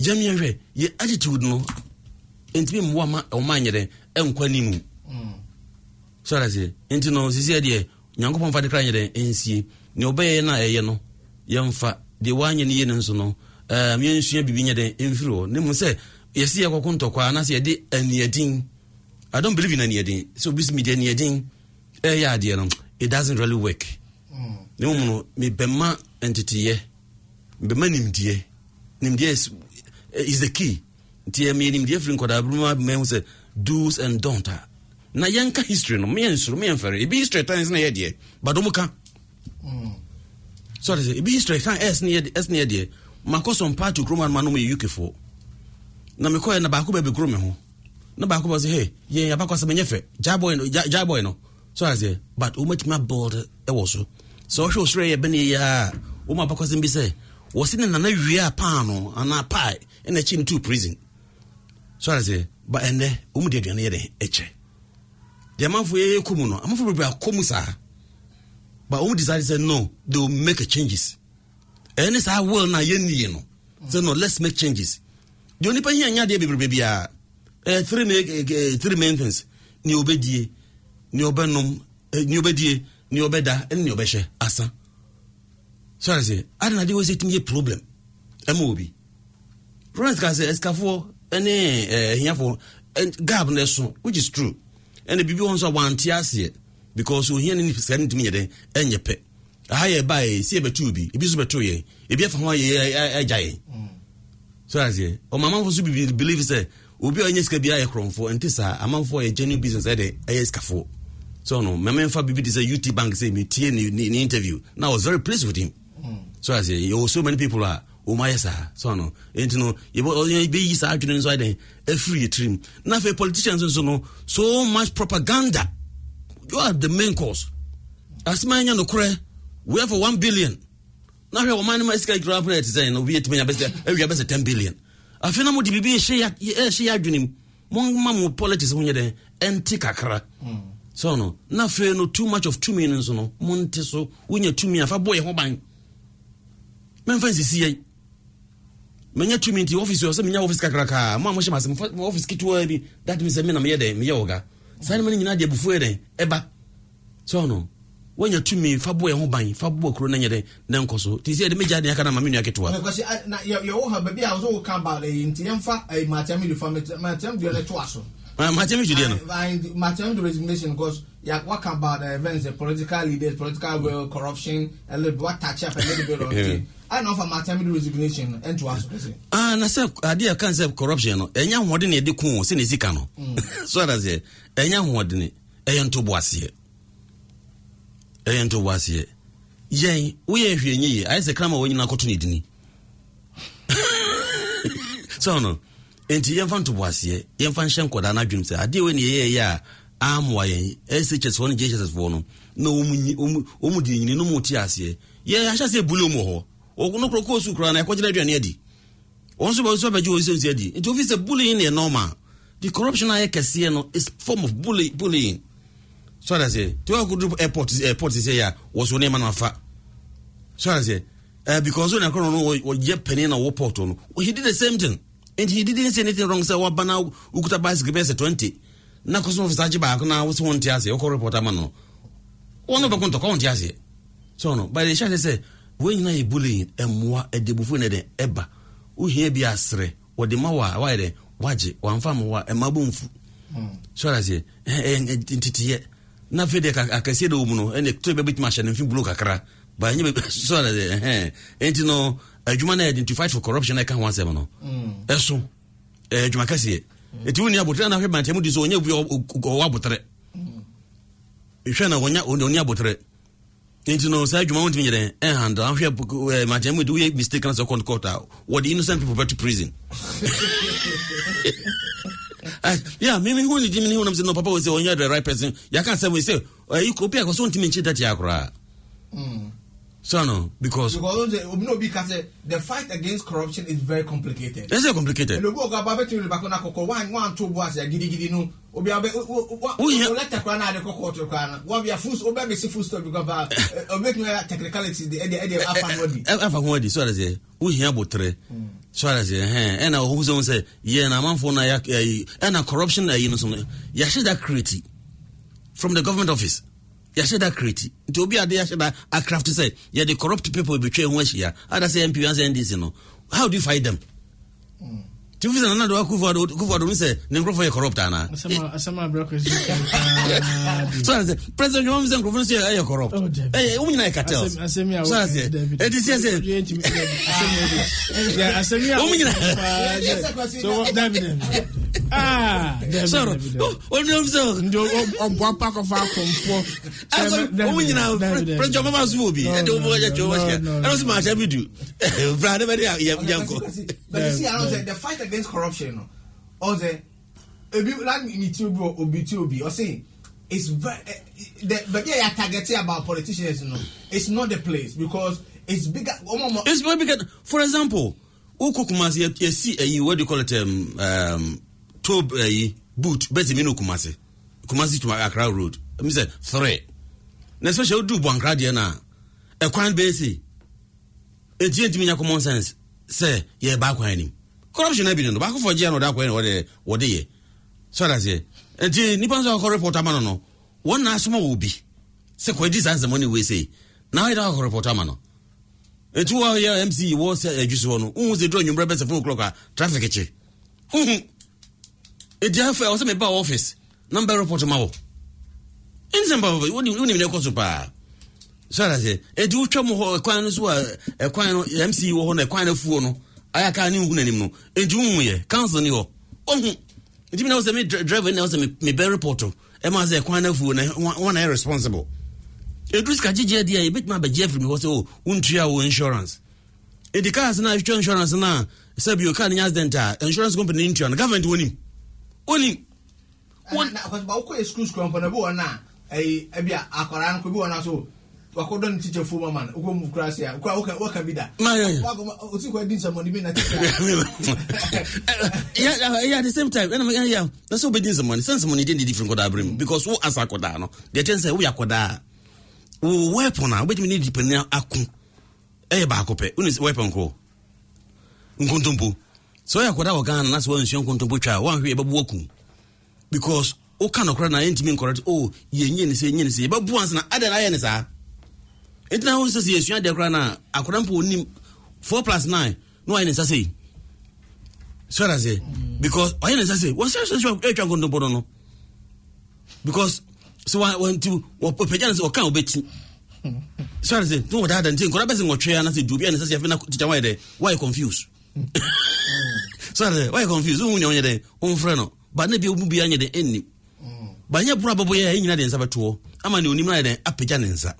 yɛm yɛnhwɛ yɛ attitude no ɛntumi mmoa ma ɔma nyɛ dɛn ɛnkwa ni mu so ara seɛ nti no sisi deɛ nyankopɔn fa de kra nyɛ dɛn ɛnsie nea ɔbɛyɛ no a ɛyɛ no. Yɛmfa deɛ woanyɛ no yie no nso no. Um, yɛnsua biribi nyɛ dɛn ɛmfiri hɔ ne mu sɛ yɛse yɛkɔko ntɔkwa anaasɛ yɛde aniadin i don't believe in aniadin sɛ obi sɛ mede aniadin ɛyɛ adeɛ no. It doesn't really work. Ne mmom no mebɛma nteteyɛ mebɛma nimdeɛ nimdeɛ is, is the key. Nti ɛmeyɛ nimdeɛ firi nkɔdaa beruma mahu sɛ do's and don't a na yɛnka history no meyɛ nsoro meyɛ mfɛre ebi history times na yɛ deɛ but ɔmo ka so ɔde sɛ ebi history kan ɛs ne yɛ ɛs ne yɛ deɛ makɔ sɔn paati kurom anoma no mo yɛ uk foɔ na mekɔɛ na baako bɛ bi kuro me ho. Na baako bɛ sɛ hey yɛn yabakɔ sɛ menyɛ fɛ gya boy no gya boy no. So ɔde sɛ but wɔn atumi abɔɔd ɛwɔ so. Sɛ ɔhwɛ osoro yɛ bɛ ne yɛ a wɔn abakɔ sɛ bi sɛ wɔsi ne nana wie a paano anaa pie ɛna akyi ne tu prison so ɔde sɛ ba ɛnɛ wɔn de aduane yɛ dɛ ɛkyɛ deɛ amanfoɔ yɛ kɔ mu no amanfoɔ bebree akɔ mu saa. But wɔn decide say no they will make changes. Ɛne saa world na yɛn nie no. Say no let's make changes. Deɛ onipa yi anya deɛ bebree biara ɛɛ three main ɛɛ three main things. Nea ɔbɛdie nea ɔbɛnom ɛɛ nea ɔbɛdie nea ɔbɛda ɛne nea ɔbɛhyɛ asa. So I say adi na de wɔ sɛ tumi yɛ problem. Ɛma obi. Florence ka sɛ ɛsikafoɔ ɛne ɛɛ ɛhiafoɔ gap na ɛso which is true ɛna biribi wɔ nso a wante aseɛ. Because ohia ne sika ne ntumi yɛ dɛn ɛnyɛ pɛ. Aha yɛ ba yɛ si ɛbɛtu bi ebi nso bɛtu yɛ. Ebi afa ho ayɛ ɛgya yɛ so aseɛ ɔmo amanfo nso bibi believe sɛ obi a ɔnyɛ sika bi ayɛ korɔnfo nti saa. Amanfo yɛ genuine business ɛde ɛyɛ sikafoɔ. So no mɛmɛ nfa bibi de sɛ ut bank sɛ mi tie ne ne interview. Na I was very pleased with him. So aseɛ yɛ wɔ so many people a wɔn ayɛ saa so no. Nti no yɛbɛ yi saa adwene nso ayɛ dɛn afiri yɛ tirim na afei politicians nso no so much propaganda. You are the main cause. Asema anya nokorɛ we have for one billion. Na hwɛ wɔman no ma sika kura pɛ te sɛ no obi yɛtumi awia bɛsɛ 10 billion. Afei na mode biribi ɛhyɛ yɛ adwene mu. Momma mo politics ho nyɛ dɛn ɛnte kakra. Hmm. So no na afei no too much of tumi no nso no monte so wonya tumi a fa bɔ yɛ ho ban. Mɛmfa nsisi yɛn menya tumi nti office yɛ sɛ menya office kakraka mo a mohyɛ mase office ketewa bi that means sɛ me na meyɛ dɛn meyɛ wɔga saa noma no nyinaa de abufuo yɛ dɛn ɛba sɛ ɔno wanya tumi fa boɔ ɛ ho ban fa boɔ kuro no nyɛ dɛn na nkɔ so nti sɛ yɛde mɛgya deɛ aka na ma me nua ketewa uh, na yɛwɔ ha baabi a nti yɛmfa fa no to aso. No Uh, resignation because yeah, what about uh, events, the political leaders, political will, corruption, a little bit, what touch up a little bit on it. I know for Martin Amidu resignation and to us. Ah, na sɛ adeɛ ɛka sɛ corruption no. Ɛnyɛ ahoɔden na yɛde ko o sɛ ne sika no. So ada sɛ ɛnyɛ ahoɔden ɛyɛ ntoboaseɛ ɛyɛ ntoboaseɛ yɛn woyɛ hwɛ nyɛ yie ayɛ sɛ krama wɔnyina kɔto ne dini. So no enti yɛmfa ntoboaseɛ yɛmfa nhyɛ nkɔdaa no adwenem sɛ adeɛ wei ne yɛyɛyɛ a amoa yɛn shs foɔ no. Jhs foɔ no na ɔmu de nyini no mu te aseɛ yɛahyɛ sɛ bule mu wɔ hɔ ɔno korɔ kɔɔ su na ɛkɔgyena aduane adi. Wɔn nso bɛ so bɛgye wɔn nsɛnsi adi. Nti ofi sɛ bullying yɛ normal the corruption a yɛ kɛseɛ no is form of bully, bullying. So ada sɛ tí wɔn akɔdu airport airport sɛ yɛ a wɔso nneɛma na afa. So ada sɛ ɛɛ because wɔn akɔrɔ no wɔ- wɔyɛ panin na wɔ port no. He did the same thing. And he didn't say anything wrong sɛ wɔba na okuta bicycle bɛyɛ sɛ twenty. Na kɔsɔn ofisa agye baako na wɔsi wɔn ti ase wɔkɔ report ama no. Wɔn no bɛkɔ ntɔkɔ wɔn ti aseɛ so no but ɛhyɛ sɛ wɔn nyinaa yɛ bullying ɛmoa ɛdebufu ne de ɛba. Wohia bi asrɛ wɔde ma wɔ a wayɛ dɛ wagye wamfa ma wɔ a ɛma bɔ mfu. So ase nteteɛ na afei deɛ akɛseɛ de wɔ mu no ɛne to bɛbɛtumi ahyɛ no mfi bulo kakra. Ba ɛnyɛ bɛ- so ase ɛhɛn enti no adwuma no yɛde to fight for corruption ɛka ho asɛm no. Ɛso ɛyɛ adwuma kɛseɛ. Ɛti woni abotrɛ na ahwɛ bantam di so ɔnyɛ bi ɔwɔ abotrɛ hwɛ na ɔni abotrɛ nti no saa adwuma wontumi nyɛ dɛn? Ɛhandle ahwɛ di woyɛ mistake na sɛ ɔkɔ court a wɔde innocent people back to prison yeah, me me hu ni dimi ni hu nam sɛ no papa wo sɛ ɔnyɛ the right person. Yɛka sɛ we sɛ ɛyi kopi a kɔ so ntimi dati akoraa hmm. so no because because obi na obi ka sɛ the fight against corruption is very complicated. ɛsɛ complicated. Ɛna obi wɔ gaba bɛtumi de bako na kɔkɔ wan wan to bo ase gidigidi no obi o lɛtɛ kora na ade kɔ kɔɔto kora na. Wɔn bia full obi abɛ si full stop because ba ɔbɛtumi ayɛ technicality de ɛde ɛde eh, eh, afa no adi. Ɛ- eh, afa ho adi so ada sɛ wohia botrɛ hmm. so ada sɛ ɛhɛn ɛna ɔhu sɛ hu sɛ yɛ na amanfoɔ no yɛ ɛyi ɛna corruption ayi no so no. Yɛahyɛ da crate from the government office. Yɛahyɛ da crate nti obi ade yɛahyɛ da acraft sɛ yɛde corrupt people betwa ho ahyia ada sɛ mp ansɛ ndc no. How do you fight them hmm. Nti wofi sɛ nana de wakufo ado sɛ ne nkurɔfoɔ yɛ corrupt anaa asɛm a- asɛm a brɛ kwasi ka so ada sɛ president dwuma sɛ nkurɔfoɔ no sɛ ɛyɛ corrupt. Oh, David. ɛyɛ wo nyina yɛ cartels asɛm yi a so ada sɛ ɛti sɛ sɛ Yɛntumi- David, asɛm yi a de- Yeah, asɛm yi a Wɔn nyinaa- Paa, Yes, David. Kwasi, So, na- David, David. Ah, David, sɔrɔ David, David. ɔnum sɛ nti ɔboa pa kɔfa akɔmfoɔ ɔmu nyinaa prɛkyɛ ɔmama so wɔ bi ɛde wobɛyɛ kyɛ wɔhyɛ ɛno so maahyɛ bi du bra ne bɛde yɛnkɔ but you see i know say the fight against corruption no. Ɔsɛ ebi like mi ti obi wɔ- obi ti obi. Ɔsɛ it's very eh, the but they are targeting about politicians no. It's not the place because it's bigger ɔmɔ mɔ. It's very big. For example, wokɔ kumase yɛ- yɛsi ayi what do you call it um, um, tob ayi boot bɛsi mi no kumase kumase to akra road. Mi sɛ three na especially wodu buankra deɛ no a ɛkwan bɛyɛ se ɛnti yɛntumi nya common sense. Sɛ yɛba kwan anim corruption no bi no no baakofoɔ gyea no ɔda kwan ne wɔde wɔde yɛ. So adaseɛ nti nnipa nso akɔ report ama no no wɔn na asoma wɔ bi sɛ kɔadi saa nsɛmɔ ne wei sei na wɔyɛ da akɔ report ama no. Ɛti wɔ yɛ mc wɔ sɛ adwu so hɔ no wohu sɛ duru anwummerɛ bɛsɛ four o'clock a traffic kye. Wohu. Ɛdi afɛ ɔ sɛ meba wɔ office na mbɛ report ma wɔ. Ɛne sɛ mpa wonim ne ɛkɔ so paa. Sɛra sɛ ɛti wotwa mu hɔ ɛkwan no so a ɛkwan no mc wɔ hɔ na ɛkwan no afuo no ayɛ kaa ne nhu n'anim no. Ɛnti wohuyɛ council ni hɔ. Ɔhu nti mi na wo sɛ me dri- driver na wo sɛ me- mebɛ report ɛma sɛ ɛkwan no afuo na wɔna yɛ responsible. Ɛduru sika gyegye adi a yɛbɛtumi abɛgye afiri mi hɔ sɛ o wontua wo insurance. Ɛdi cars no a insurance no a sɛ bio car no accident a insurance company no ntua no. Government wɔnim wɔnim na na akɔsɔ wokɔ yɛ school school mpɔ na ebi wɔ na ɛyi ebi a no kɔ ebi wɔ na so wakɔdɔ ne teacher fo mama no wokɔ mu kura se a wokɔ wokɔ wokɔ bi da. Kɔ di nsɛmɔ ni bi na teacher. at the same time yeah. na sɛ wobɛdi nsɛmɔne sɛ nsɛmɔne de ndi firi nkɔdaa berɛ mu because wo asa akɔdaa no deɛ kyɛn sɛ woyɛ akɔdaa a wo weapon a wobɛtumi ne dipani ako ɛyɛ baako pɛ wone weapon kɔ nkontompo sɛ woyɛ akɔdaa wɔ ghana na sɛ woansua nkontompo twa a woanhwɛ yɛbɛbo akum because woka nokora na ɛntimi nkɔrɔ o yɛnyɛ ne sɛ yɛnyɛ ne sɛ yɛbɛbo ansa na adɛ na ayɛ ne saa ɛnti na wo sɛ sɛ yɛsua deɛ koraa no a akɔda mpo ɔnim 4 plus 9 na wayɛ ne nsa sei. So that's it because ɔyɛ ne nsa sei. Wɔsɛ sɛ sɛ ɛtwa no. Because sɛ wanti ɔpagya ne sɛ ɔka wobɛti so that's it ne wɔdaada nti nkɔda bɛsɛ nwɔtwe a na sɛ duobi a ne sɛ sɛ na tikya wayɛ dɛ wayɛ confuse so that's it wayɛ confuse wohu nea wonyɛ dɛ womfrɛ no. Ba na bia womu bia nyɛ dɛ ɛnnim ba nyɛ borɔ abɔbɔ yɛ a ɛnyina de nsa bɛtoɔ. Ama ne onim no ayɛ dɛn apagya ne nsa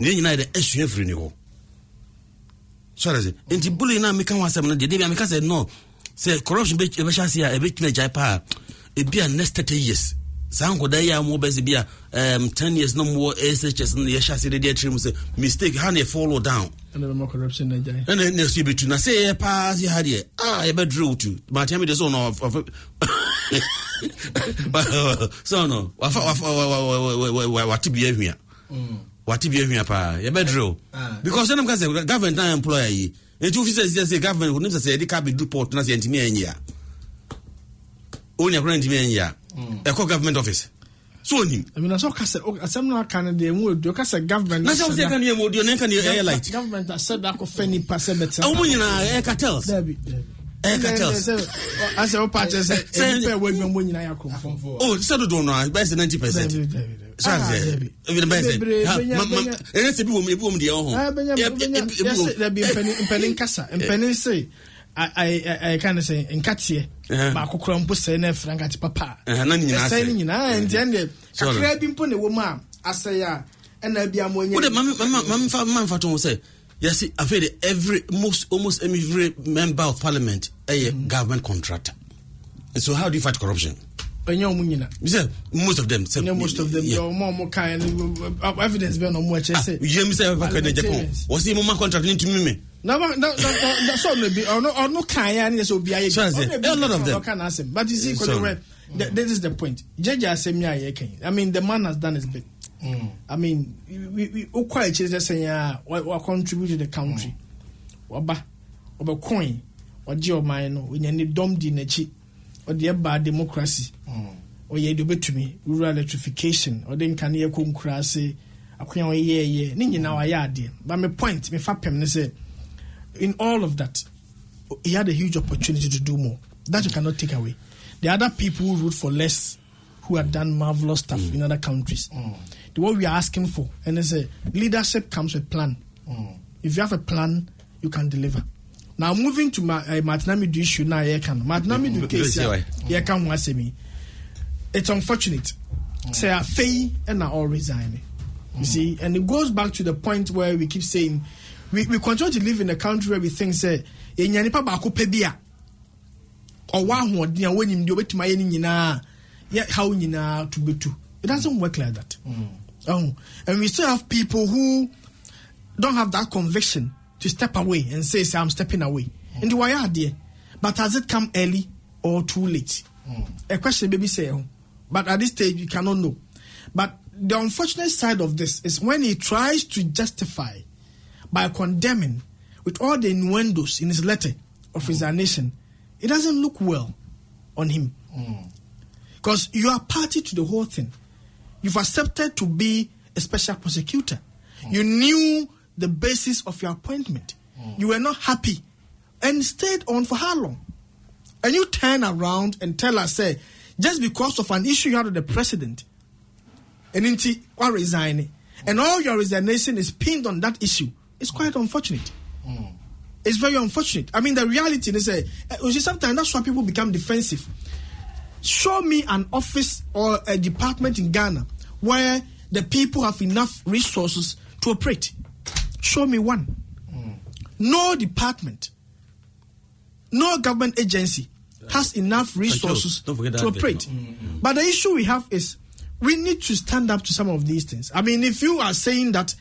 ne nyina yɛ dɛn asua firi ne hɔ sɔre sɛ nti bullying na meka ho asɛm no deɛ debia meka sɛ no sɛ corruption bɛ- ɛbɛhyɛ ase a ɛbɛtumi agyae paa ebi a next 30 years saa nkɔda yi a mo bɛsɛ bi a um, 10 years na mowɔ shs no yɛhyɛ ase de de akyerɛ mu sɛ mistake ha na yɛfollow down ɛna ɛna na ɛso yɛbɛtu na sɛ yɛyɛ paa sɛ ha deɛ a yɛbɛdurɛ wo tu maatea mede sɛ ɔno sɛ wa- wate bia ahwia wate bia ahwia paa Ah. because ɛnam ka sɛ government na employer yi ɛnti wofi sɛ sɛ sɛ government wonim sɛ sɛ yɛde ka bɛdu port na sɛ yɛntimi anyi a ɔnya kora ntimi anyi a ɛkɔ government office. So ɔnim ɛmina sɛ ɔka sɛ asɛm no aka no deɛ mu ɔdu ɔka sɛ government na sɛ wo sɛ ɛka no yɛ mɔdio na ɛka no ɛyɛ light government asɛ da akɔfa nipa sɛ bɛtena ɛwo mu nyinaa ɛyɛ cartels ɛyɛ cartels asɛ wopa kyerɛ sɛ Sɛ- ɛnipa ɛwɔ adwuma mu nyinaa yɛ akorɔmfo. Oh sɛ dodoɔ no a bɛyɛ sɛ 90 percent. Dabi, dabi, dabi. sɛ Ah, sɛ dabi. ebi bɛyɛ Bebree, sɛ benya- ha, ma- ma- benya- ɛnɛ sɛ ebi wɔ mu ebi wɔ mu deɛ ɛwɔ ho Ah, benya- Yɛ- benya- ebi- ebi wɔ yɛsɛ dabi mpanin mpanin kasa mpanin se ɛka ne sɛ nkateɛ. Ɛhɛ. baako kora mpo sɛe na ɛfra nkate papa. A Ɛhɛ, na ne nyinaa ɛsɛe asɛe. no nyinaa nti ɛneɛ Sorry. kakra bi mpo ne wɔ mu a asɛe a ɛna bi ama wode mamfa mamfa to ho sɛ yɛse afei de every most almost every member of parliament ɛyɛ government contractor. So how do you fight corruption? Ɛnyɛ ɔmo nyina. Say most of them sɛ ɛnyɛ most of them. Deɛ ɔmo ɔmo no uh, evidence bɛɛ na ɔmo Ah, sɛ yam sɛ ɛbɛka ne japan Parliamentarians. wɔse moma contract no ntumi me. Na ba- na- na- na- na- so ɔno bi ɔno ɔno kan ya ne yɛ sɛ obi ayɛ So I say, a lot of them. ɔka n'asɛm but you see Kwame Red, th- this is the point. Jẹjẹ asɛm yɛ a yɛ kan I mean the man has done his bit Mm. I mean we we okɔ akyire sɛ sɛn ya wa wa contribute to the country. Mm. Waba ɔbɛ coin ɔgye ɔman no ɔnya ne dɔm di n'akyi ɔde ɛba democracy. Mm. Ɔyɛ de obetumi rural electrification ɔde nkanea kɔ nkuraase akonya ɔyɛɛyɛ ne nyinaa wayɛ adeɛ but my point me fa pɛm ne sɛ in all of that he had a huge opportunity to do more. That you cannot take away. The other people who root for less who have done marvelous stuff in other countries. The what we are asking for and it's a leadership comes with plan. If you have a plan you can deliver. Now moving to ma- uh, Martin Amidu issue now yeah can Martin Amidu Mm, case mm, yeah, mm, yeah can one say me. It's unfortunate. Say a fei and are all resigning you see and it goes back to the point where we keep saying we, we continue to live in a country where we think say yɛnya nipa baako pɛ bi a ɔwɔ ahoɔden a wɔnim deɛ ɔbɛtumi ayɛ no nyinaa yɛ haw nyinaa to bɛtu it doesn't work like that mm. oh, and we still have people who don't have that conviction to step away and say, say I'm stepping away. Mm. And why are there? But has it come early or too late? Mm. A question baby say, oh, but at this stage you cannot know. But the unfortunate side of this is when he tries to justify by condemning with all the innuendos in his letter of resignation, it doesn't look well on him. Because you are party to the whole thing. You've accepted to be a special prosecutor. Mm. You knew the basis of your appointment. Mm. You were not happy and stayed on for how long? And you turn around and tell us, say, just because of an issue you had with the president, and inti what resigning, and all your resignation is pinned on that issue. It's quite mm. unfortunate. It's very unfortunate. I mean, the reality is, uh, you see, sometimes that's why people become defensive show me an office or a department in Ghana where the people have enough resources to operate. Show me one. No department, no government agency has enough resources to operate. But the issue we have is we need to stand up to some of these things. I mean, if you are saying that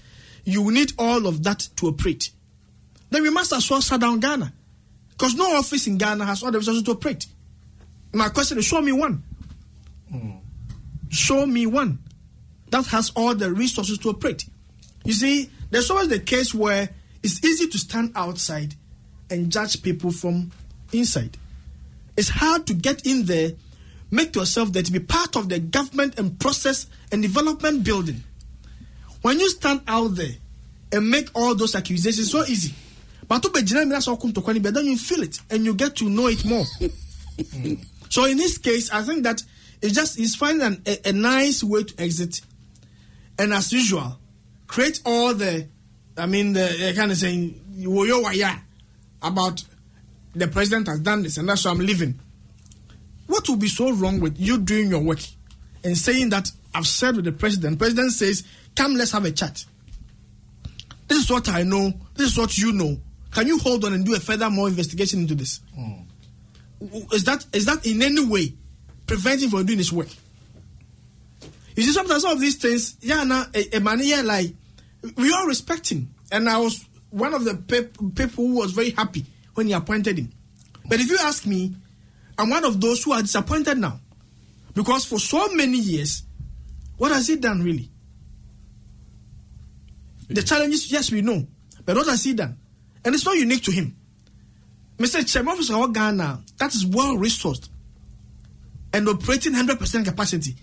you need all of that to operate, then we must as well shut down Ghana. Because no office in Ghana has all the resources to operate. My question is show me one. Show me one that has all the resources to operate. You see, there's always the case where it's easy to stand outside and judge people from inside. It's hard to get in there, make yourself there to be part of the government and process and development building. When you stand out there and make all those accusations, so easy. But to be general, that's all come to then you feel it and you get to know it more. So in this case, I think that it's just it's finding a, a nice way to exit, and as usual, create all the, I mean, the uh, kind of saying "Woyo waya" about the president has done this, and that's why I'm leaving. What would be so wrong with you doing your work and saying that I've said with the president? President says, "Come, let's have a chat." This is what I know. This is what you know. Can you hold on and do a further more investigation into this? Is that is that in any way preventing him from doing his work? You see, sometimes some of these things, yeah, now a, a man here like we all respect him, and I was one of the pep- people who was very happy when he appointed him. But if you ask me, I'm one of those who are disappointed now because for so many years, what has he done really? The challenges, yes, we know, but what has he done? And it's not unique to him. Mr. Chairman Officer of Ghana, that is well resourced and operating 100% capacity.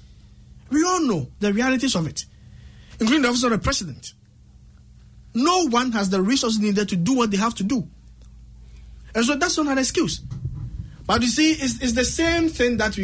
We all know the realities of it, including the office of the president. No one has the resources needed to do what they have to do. And so that's not an excuse. But you see, it's, it's the same thing that we